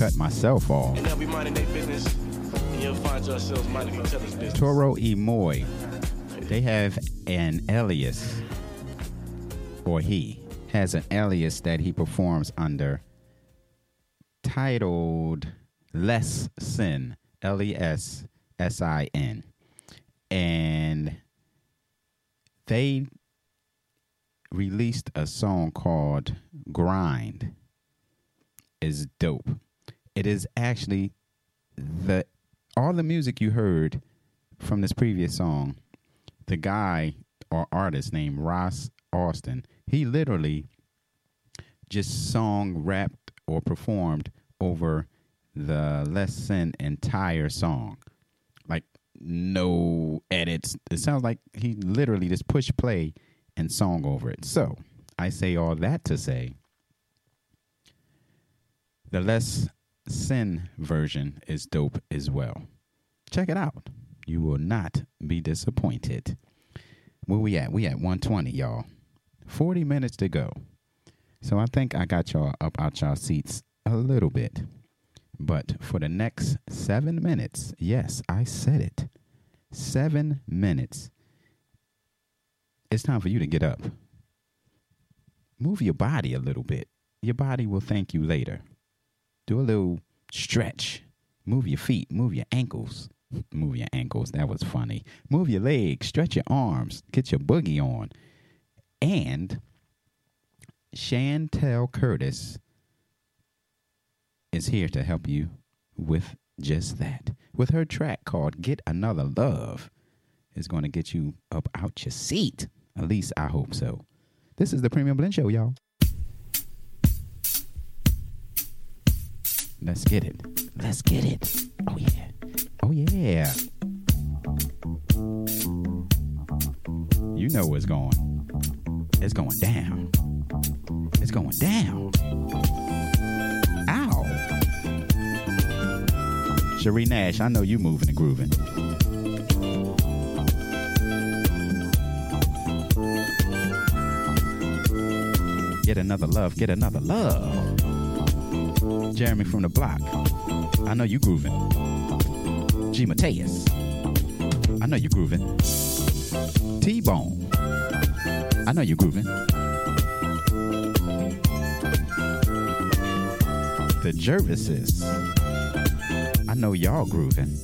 Cut myself off, and they'll be minding their business, and you'll find yourselves minding each other's business. Toro y Moi, they have an alias, or he has an alias that he performs under titled Less Sin, L E S S I N. And they released a song called Grind. Is dope. It is actually the all the music you heard from this previous song, the guy or artist named Ross Austin, he literally just song, rapped, or performed over the Less Sin entire song. Like no edits. It sounds like he literally just pushed play and song over it. So I say all that to say the Less Sin version is dope as well. Check it out. You will not be disappointed. Where we at? We at 120, y'all. 40 minutes to go. So I think I got y'all up out y'all seats a little bit. But for the next seven minutes, yes, I said it. Seven minutes. It's time for you to get up. Move your body a little bit. Your body will thank you later. Do a little stretch. Move your feet. Move your ankles. Move your ankles. That was funny. Move your legs. Stretch your arms. Get your boogie on. And Chantal Curtis is here to help you with just that. With her track called Get Another Love, is going to get you up out your seat. At least I hope so. This is the Premium Blend Show, y'all. Let's get it. Let's get it. Oh, yeah. Oh, yeah. You know what's going. It's going down. It's going down. Ow. Cherie Nash, I know you moving and grooving. Get another love, get another love. Jeremy from the block. I know you grooving. G Mateus. I know you grooving. T Bone. I know you grooving. The Jervises. I know y'all grooving.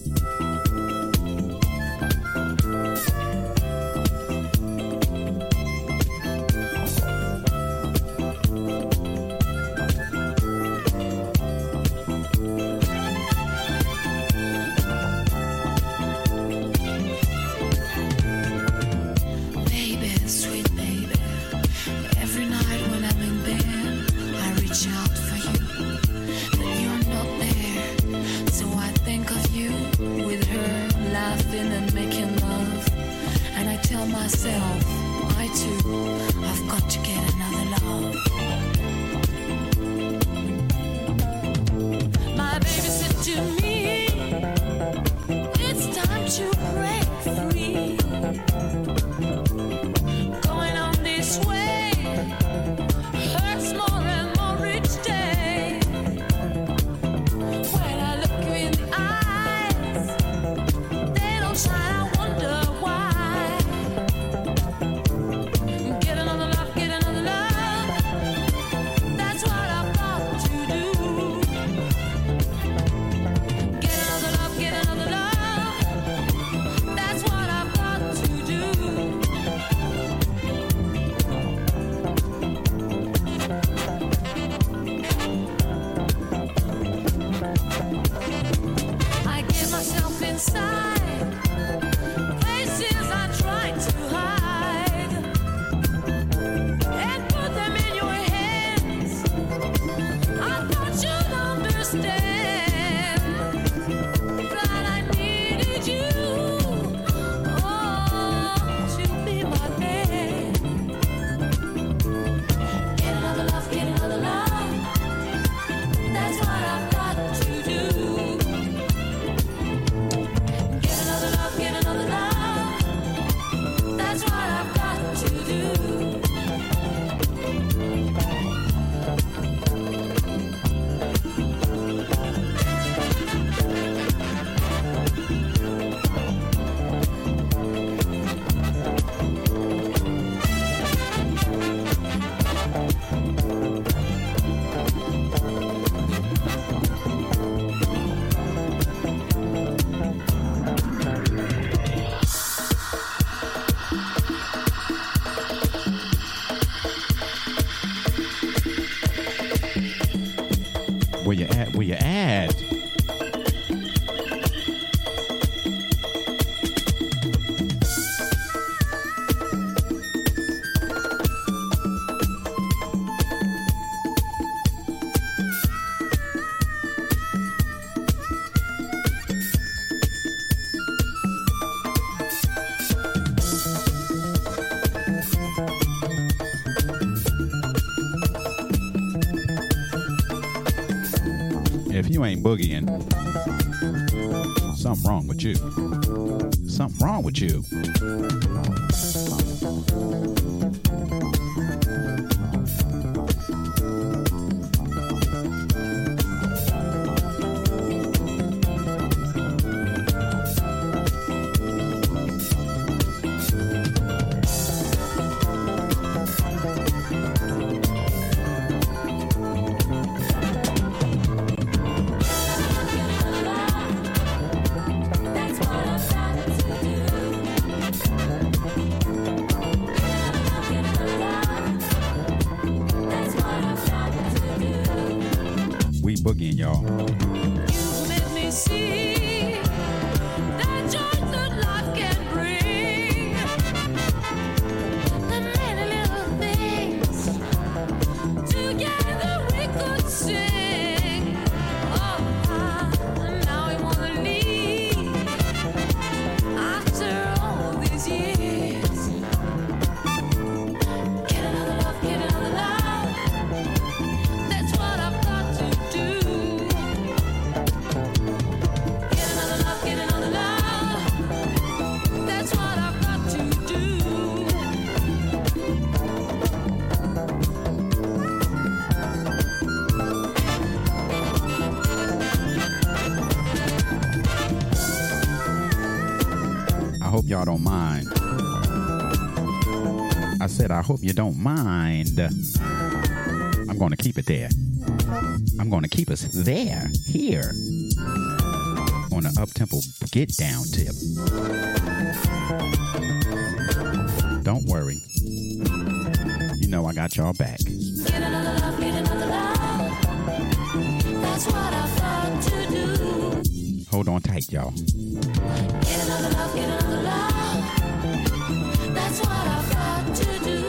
You. Something wrong with you. Hope you don't mind. I'm going to keep it there. I'm going to keep us there, here, on the up tempo get down tip. Don't worry. You know I got y'all back. Get another love, get another love. That's what I've got to do. Hold on tight, y'all. Get another love, get another love. That's what I've got to do.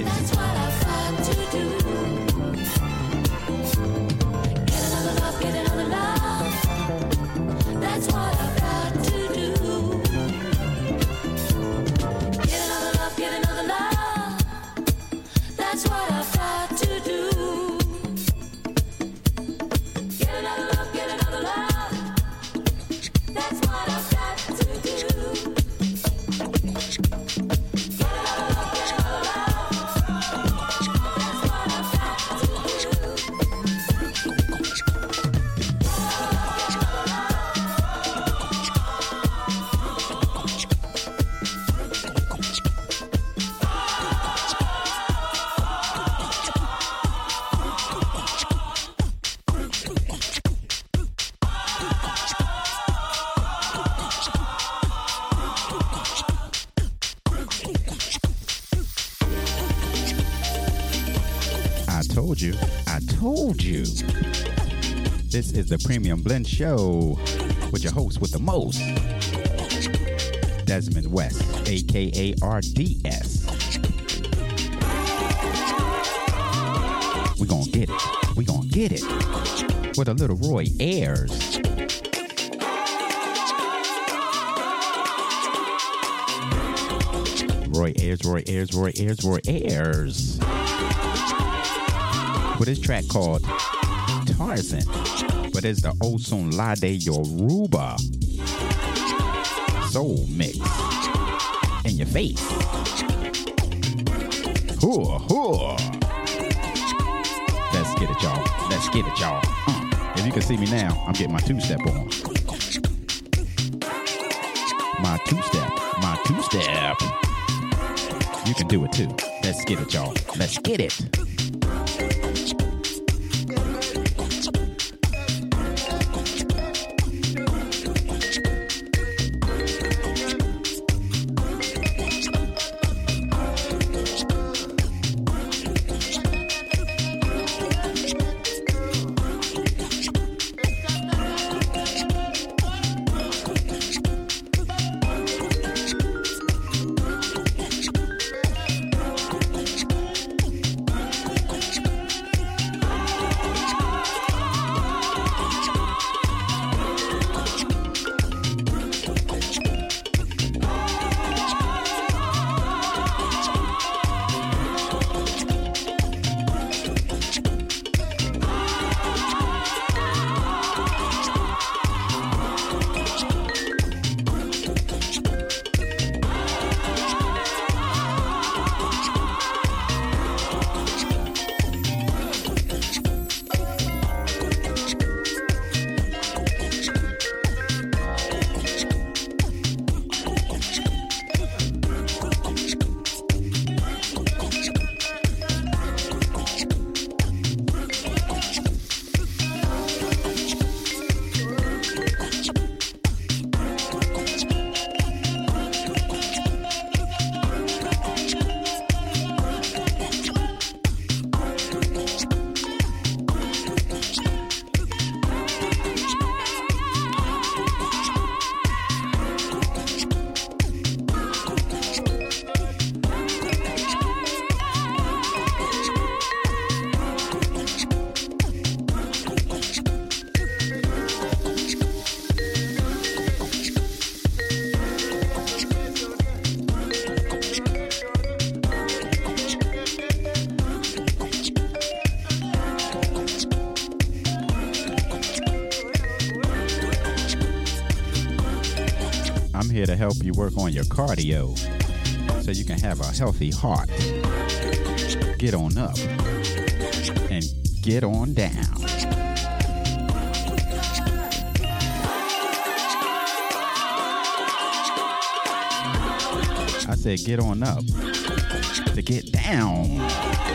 Is the Premium Blend Show with your host with the most, Desmond West, aka RDS. We gonna get it. We gonna get it with a little Roy Ayers. Roy Ayers, Roy Ayers, Roy Ayers, Roy Ayers. With his track called Tarzan. It's the Osunlade Yoruba soul mix in your face. Hoo, hoo. Let's get it, y'all. Let's get it, y'all. Uh, if you can see me now, I'm getting my two step on. My two step, my two step. You can do it too. Let's get it, y'all. Let's get it. On your cardio so you can have a healthy heart. Get on up and get on down. I said, get on up to get down.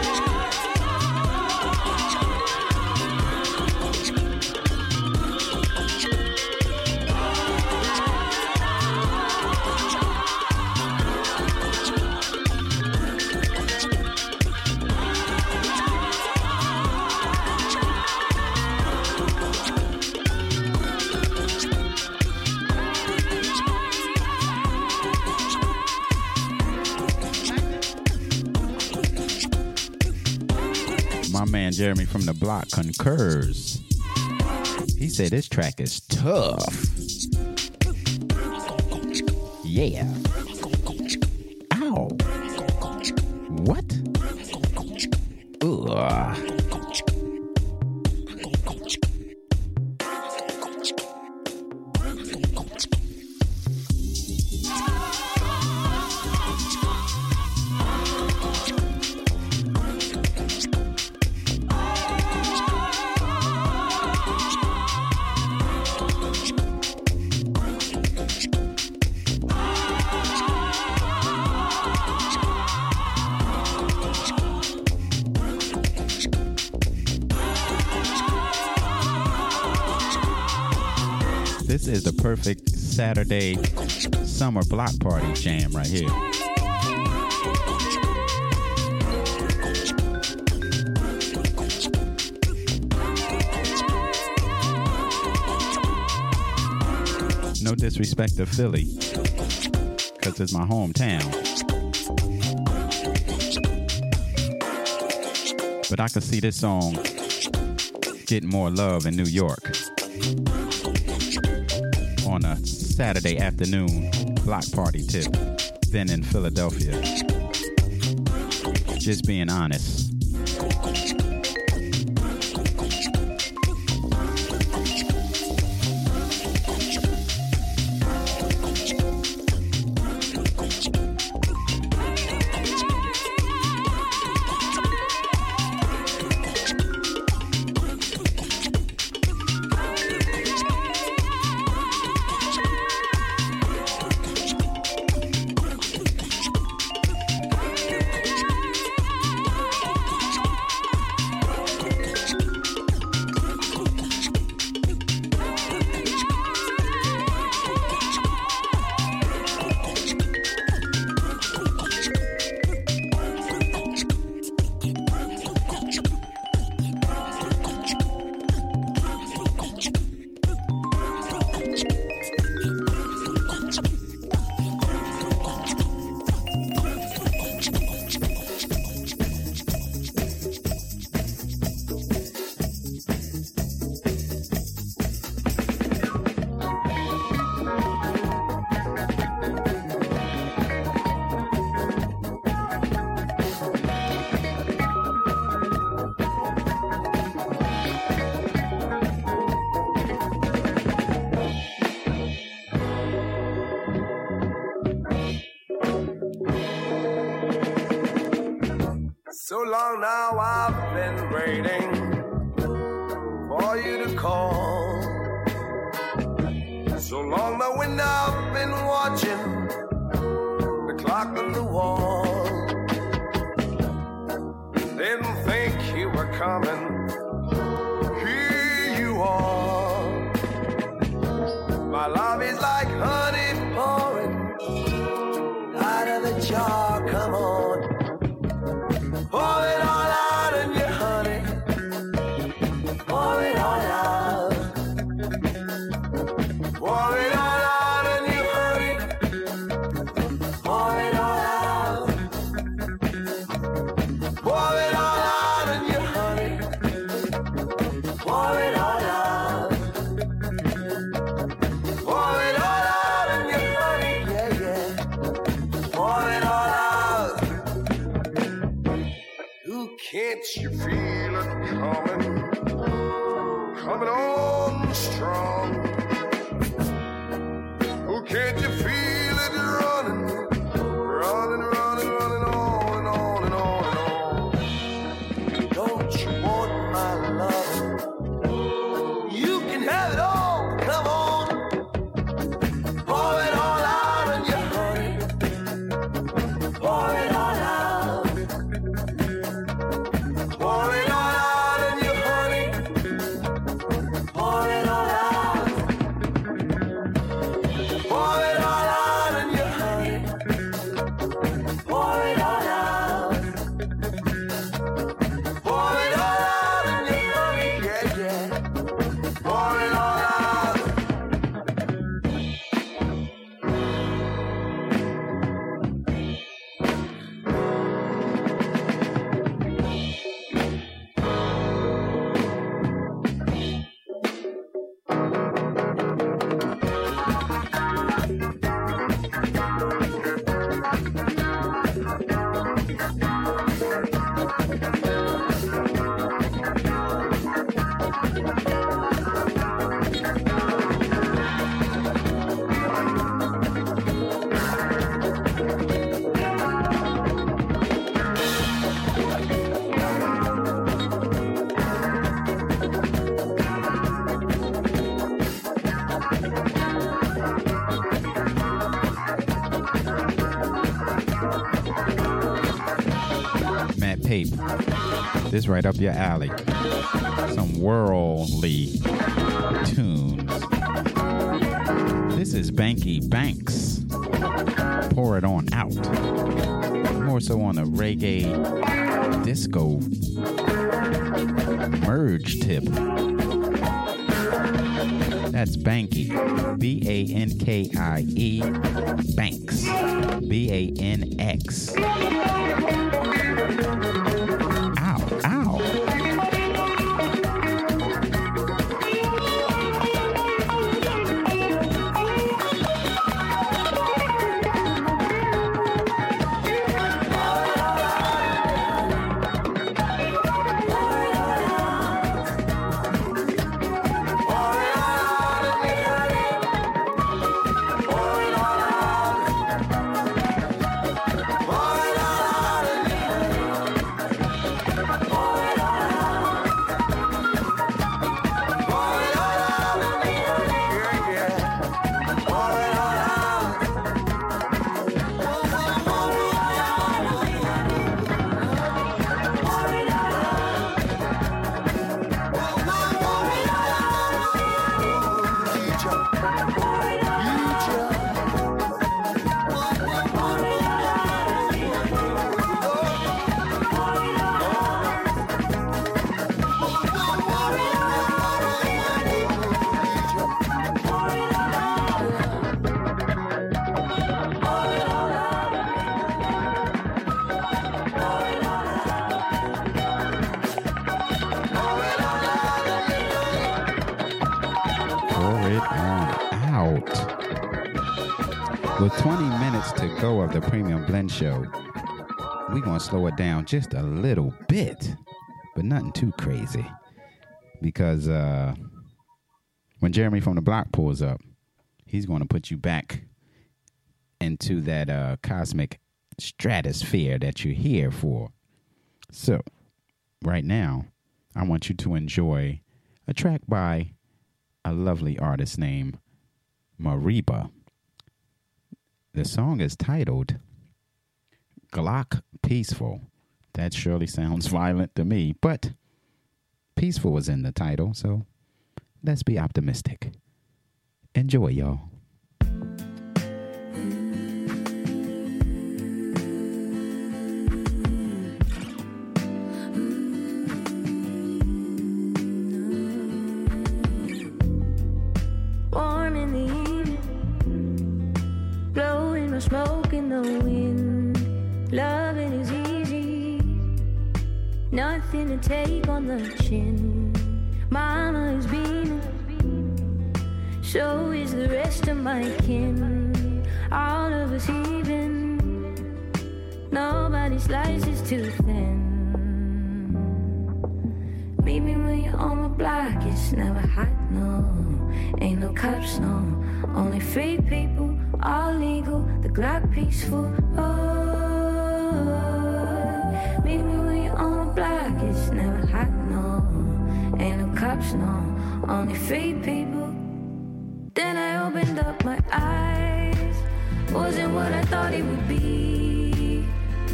Concurs. He said this track is tough. Yeah. Summer block party jam right here. No disrespect to Philly, because it's my hometown. But I can see this song getting more love in New York on a Saturday afternoon block party tip than in Philadelphia. Just being honest. This right up your alley. Some worldly tunes. This is Bankie Banx. Pour it on out. More so on a reggae disco merge tip. That's Banky. B A N K I E. Banks. Show, we're going to slow it down just a little bit, but nothing too crazy. Because uh, when Jeremy from the block pulls up, he's going to put you back into that uh, cosmic stratosphere that you're here for. So, right now, I want you to enjoy a track by a lovely artist named Mereba. The song is titled Glock Peaceful. That surely sounds violent to me, but peaceful was in the title, so let's be optimistic. Enjoy, y'all. warm in the evening, blowing my smoke in the wind. Loving is easy, nothing to take on the chin. Mama is beaming, so is the rest of my kin. All of us even, nobody slices too thin. Meet me when you're on my block, it's never hot, no. Ain't no cops, no. Only free people, all legal, the Glock peaceful. Oh, block, it's never hot, no. Ain't no cops, no. Only free people. Then I opened up my eyes, wasn't what I thought it would be.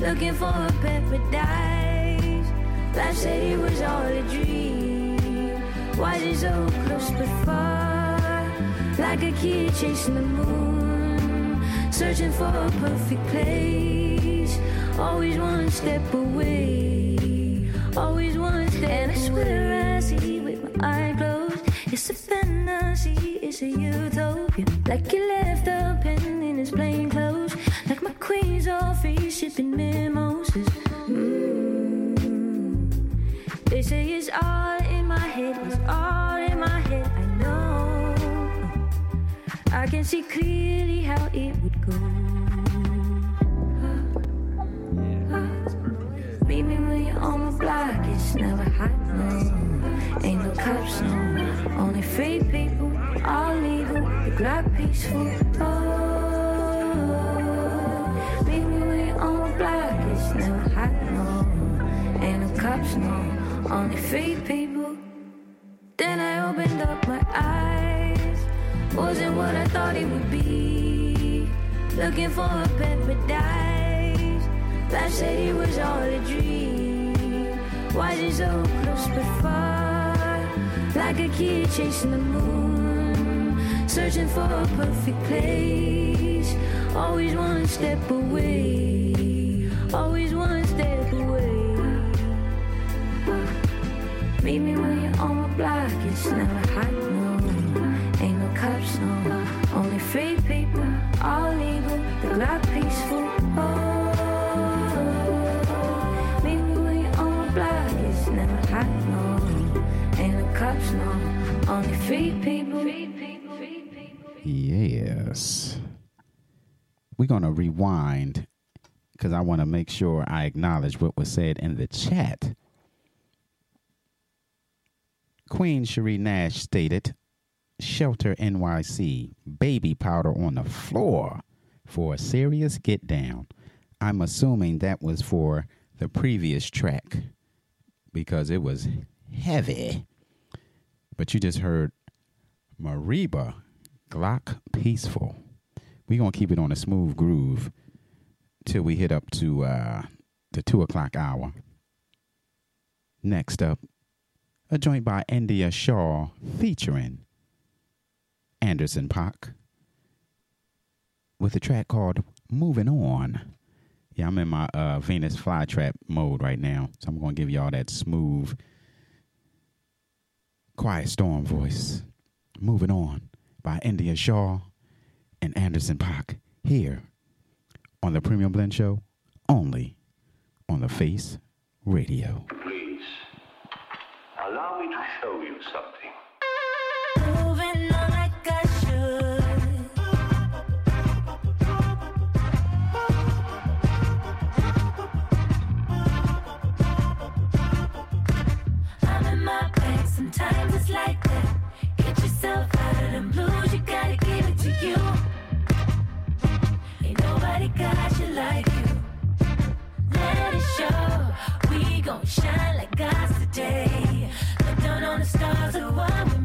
Looking for a paradise. Life said it was all a dream. Why is it so close but far? Like a kid chasing the moon, searching for a perfect place. Always one step away, always step And I swear I see with my eyes closed. It's a fantasy, it's a utopia. Like you left a pen in his plain clothes. Like my queen's free shipping mimosas. Mm. They say it's all in my head, it's all in my head. I know. I can see clearly how it would go. On my block, it's never hot, no. Ain't no cops, no. Only free people, all legal, the Glock peaceful. Oh, meet me you're on my block, it's never hot, no. Ain't no cops, no. Only free people. Then I opened up my eyes. Wasn't what I thought it would be. Looking for a paradise. Life said it was all a dream. Why is so close but far? Like a kid chasing the moon, searching for a perfect place. Always one step away, always one step away. Meet me when you're on my block. It's never hot, no. Ain't no cops, no. Only free people, all legal. The Glock peaceful. No. Only people. Yes. We're going to rewind because I want to make sure I acknowledge what was said in the chat. Queen Cherie Nash stated, Shelter NYC, baby powder on the floor for a serious get down. I'm assuming that was for the previous track because it was heavy. But you just heard Mereba Glock Peaceful. We're going to keep it on a smooth groove till we hit up to uh, the two o'clock hour. Next up, a joint by India Shawn featuring Anderson Paak with a track called Moving On. Yeah, I'm in my uh, Venus flytrap mode right now, so I'm going to give y'all that smooth, quiet storm voice. Moving On by India Shawn and Anderson Paak here on the Premium Blend Show, only on the Face Radio. Please, allow me to show you something. Like you. Let it show. We gon' shine like gods today. Look down on the stars of what we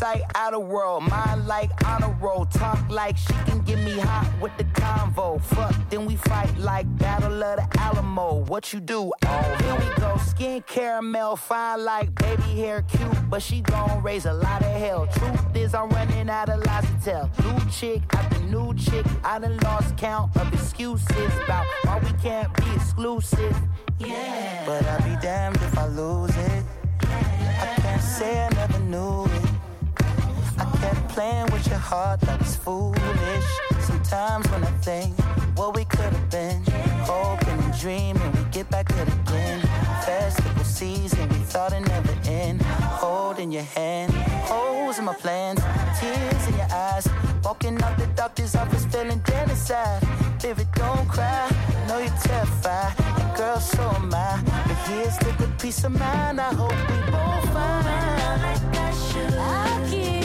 sight, out of world. Mind like honor roll. Talk like she can get me hot with the convo. Fuck, then we fight like Battle of the Alamo. What you do? Oh, here we go. Skin caramel, fine like baby hair, cute, but she gon' raise a lot of hell. Truth is, I'm running out of lies to tell. New chick after new chick, I done lost count of excuses about why we can't be exclusive. Yeah. But I'll be damned if I lose it. I can't say I never knew it. I kept playing with your heart, that was foolish. Sometimes when I think what we could have been, hoping and dreaming we get back to the again. Festival season, we thought it never end. Holding your hand, holes in my plans, tears in your eyes. Walking out the doctor's office, feeling dead inside. Baby, don't cry, I know you're terrified. And girl, so am I. But here's the good peace of mind. I hope we both find. Like I'll keep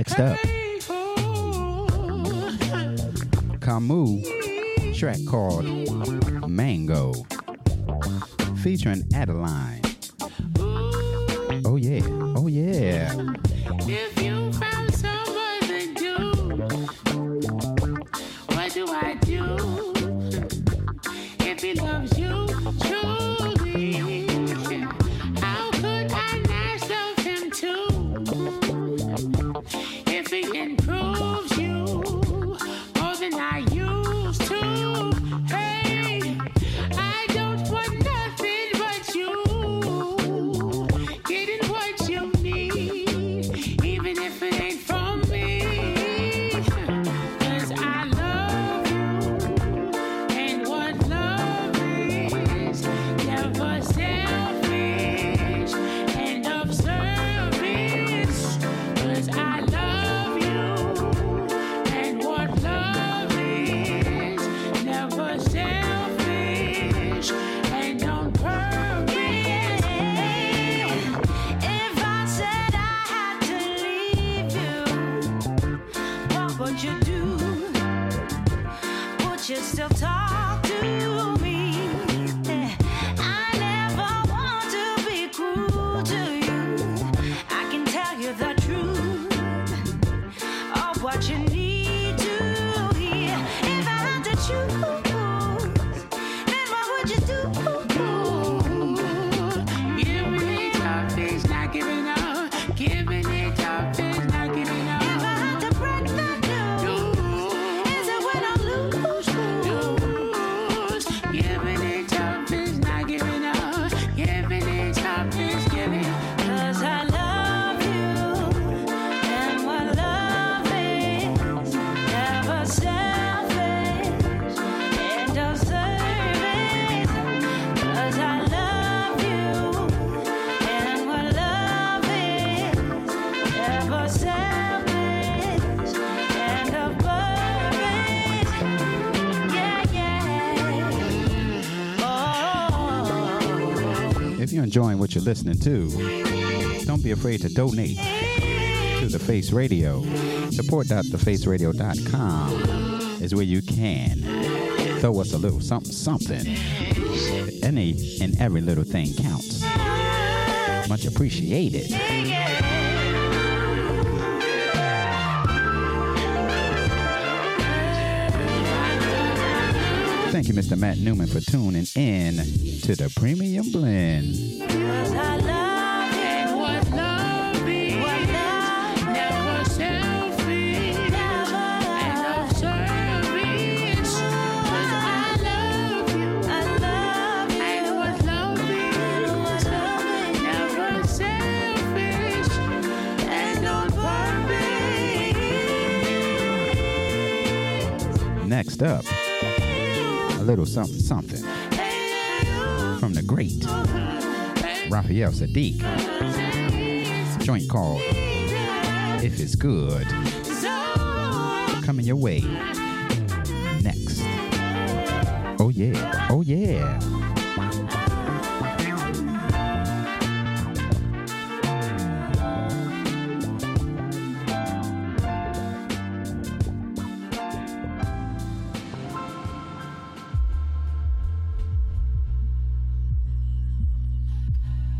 next up? Kamauu, track called Mango, featuring Adeline. what you're listening to, don't be afraid to donate to The Face Radio. Support.thefaceradio.com is where you can throw us a little something, something. Any and every little thing counts. Much appreciated. Thank you, Mr. Matt Newman, for tuning in to the Premium Blend. up. A little something, something from the great Raphael Saadiq. Joint called If It's Good. Coming your way next. Oh, yeah. Oh, yeah.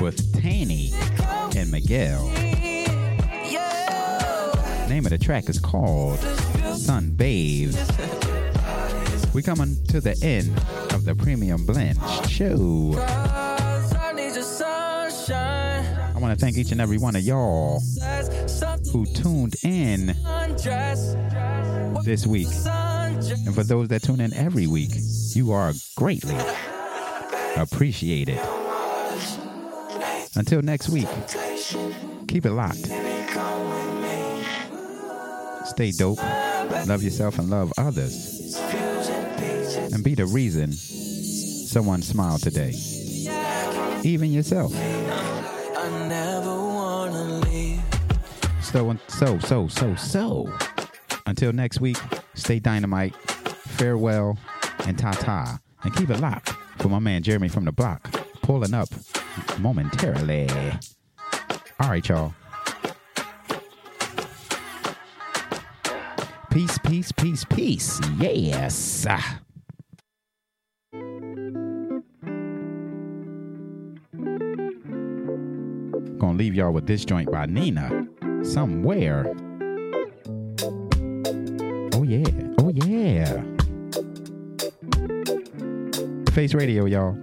with Tanny and Miguel. Name of the track is called Sunbathe. We coming to the end of the Premium Blend show. I want to thank each and every one of y'all who tuned in this week. And for those that tune in every week, you are greatly appreciated. Until next week, keep it locked. Stay dope, love yourself, and love others. And be the reason someone smiled today. Even yourself. So, so, so, so, so. Until next week, stay dynamite, farewell, and ta ta. And keep it locked for my man Jeremy from the block, pulling up momentarily. All right, y'all. Peace, peace, peace, peace. Yes. Gonna leave y'all with this joint by Nina. Somewhere. Oh yeah. Oh yeah. Face Radio, y'all.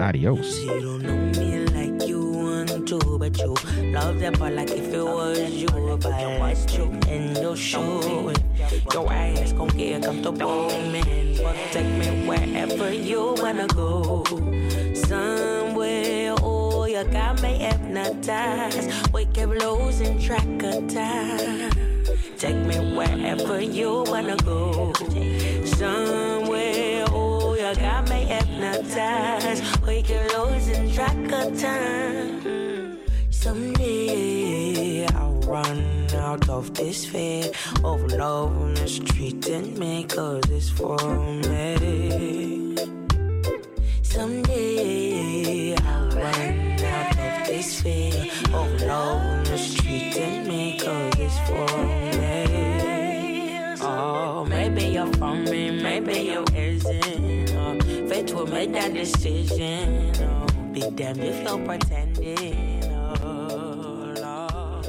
Adios. Don't know me like you want to, but you love that part like if it was you. If I let you in your shoe, your ass gon' get comfortable, man. Take me wherever you wanna go. Somewhere, oh, you got me hypnotized. We keep losing track of time. Take me wherever you wanna go. Somewhere, hypnotized. We keep losing track of mm. time. Someday I'll run out of this fear of love on the street and me, cause it's for me. Someday I'll run out of this fear. Oh no, mistreating me cause it's for me. Oh, maybe you're from me, maybe you isn't. Make that decision. Oh, be damned if you're pretending. Oh, Lord.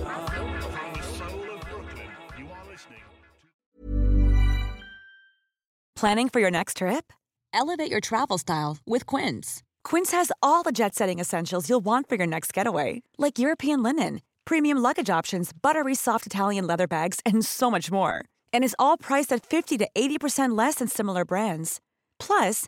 Planning for your next trip? Elevate your travel style with Quince. Quince has all the jet setting essentials you'll want for your next getaway, like European linen, premium luggage options, buttery soft Italian leather bags, and so much more. And is all priced at 50 to 80% less than similar brands. Plus,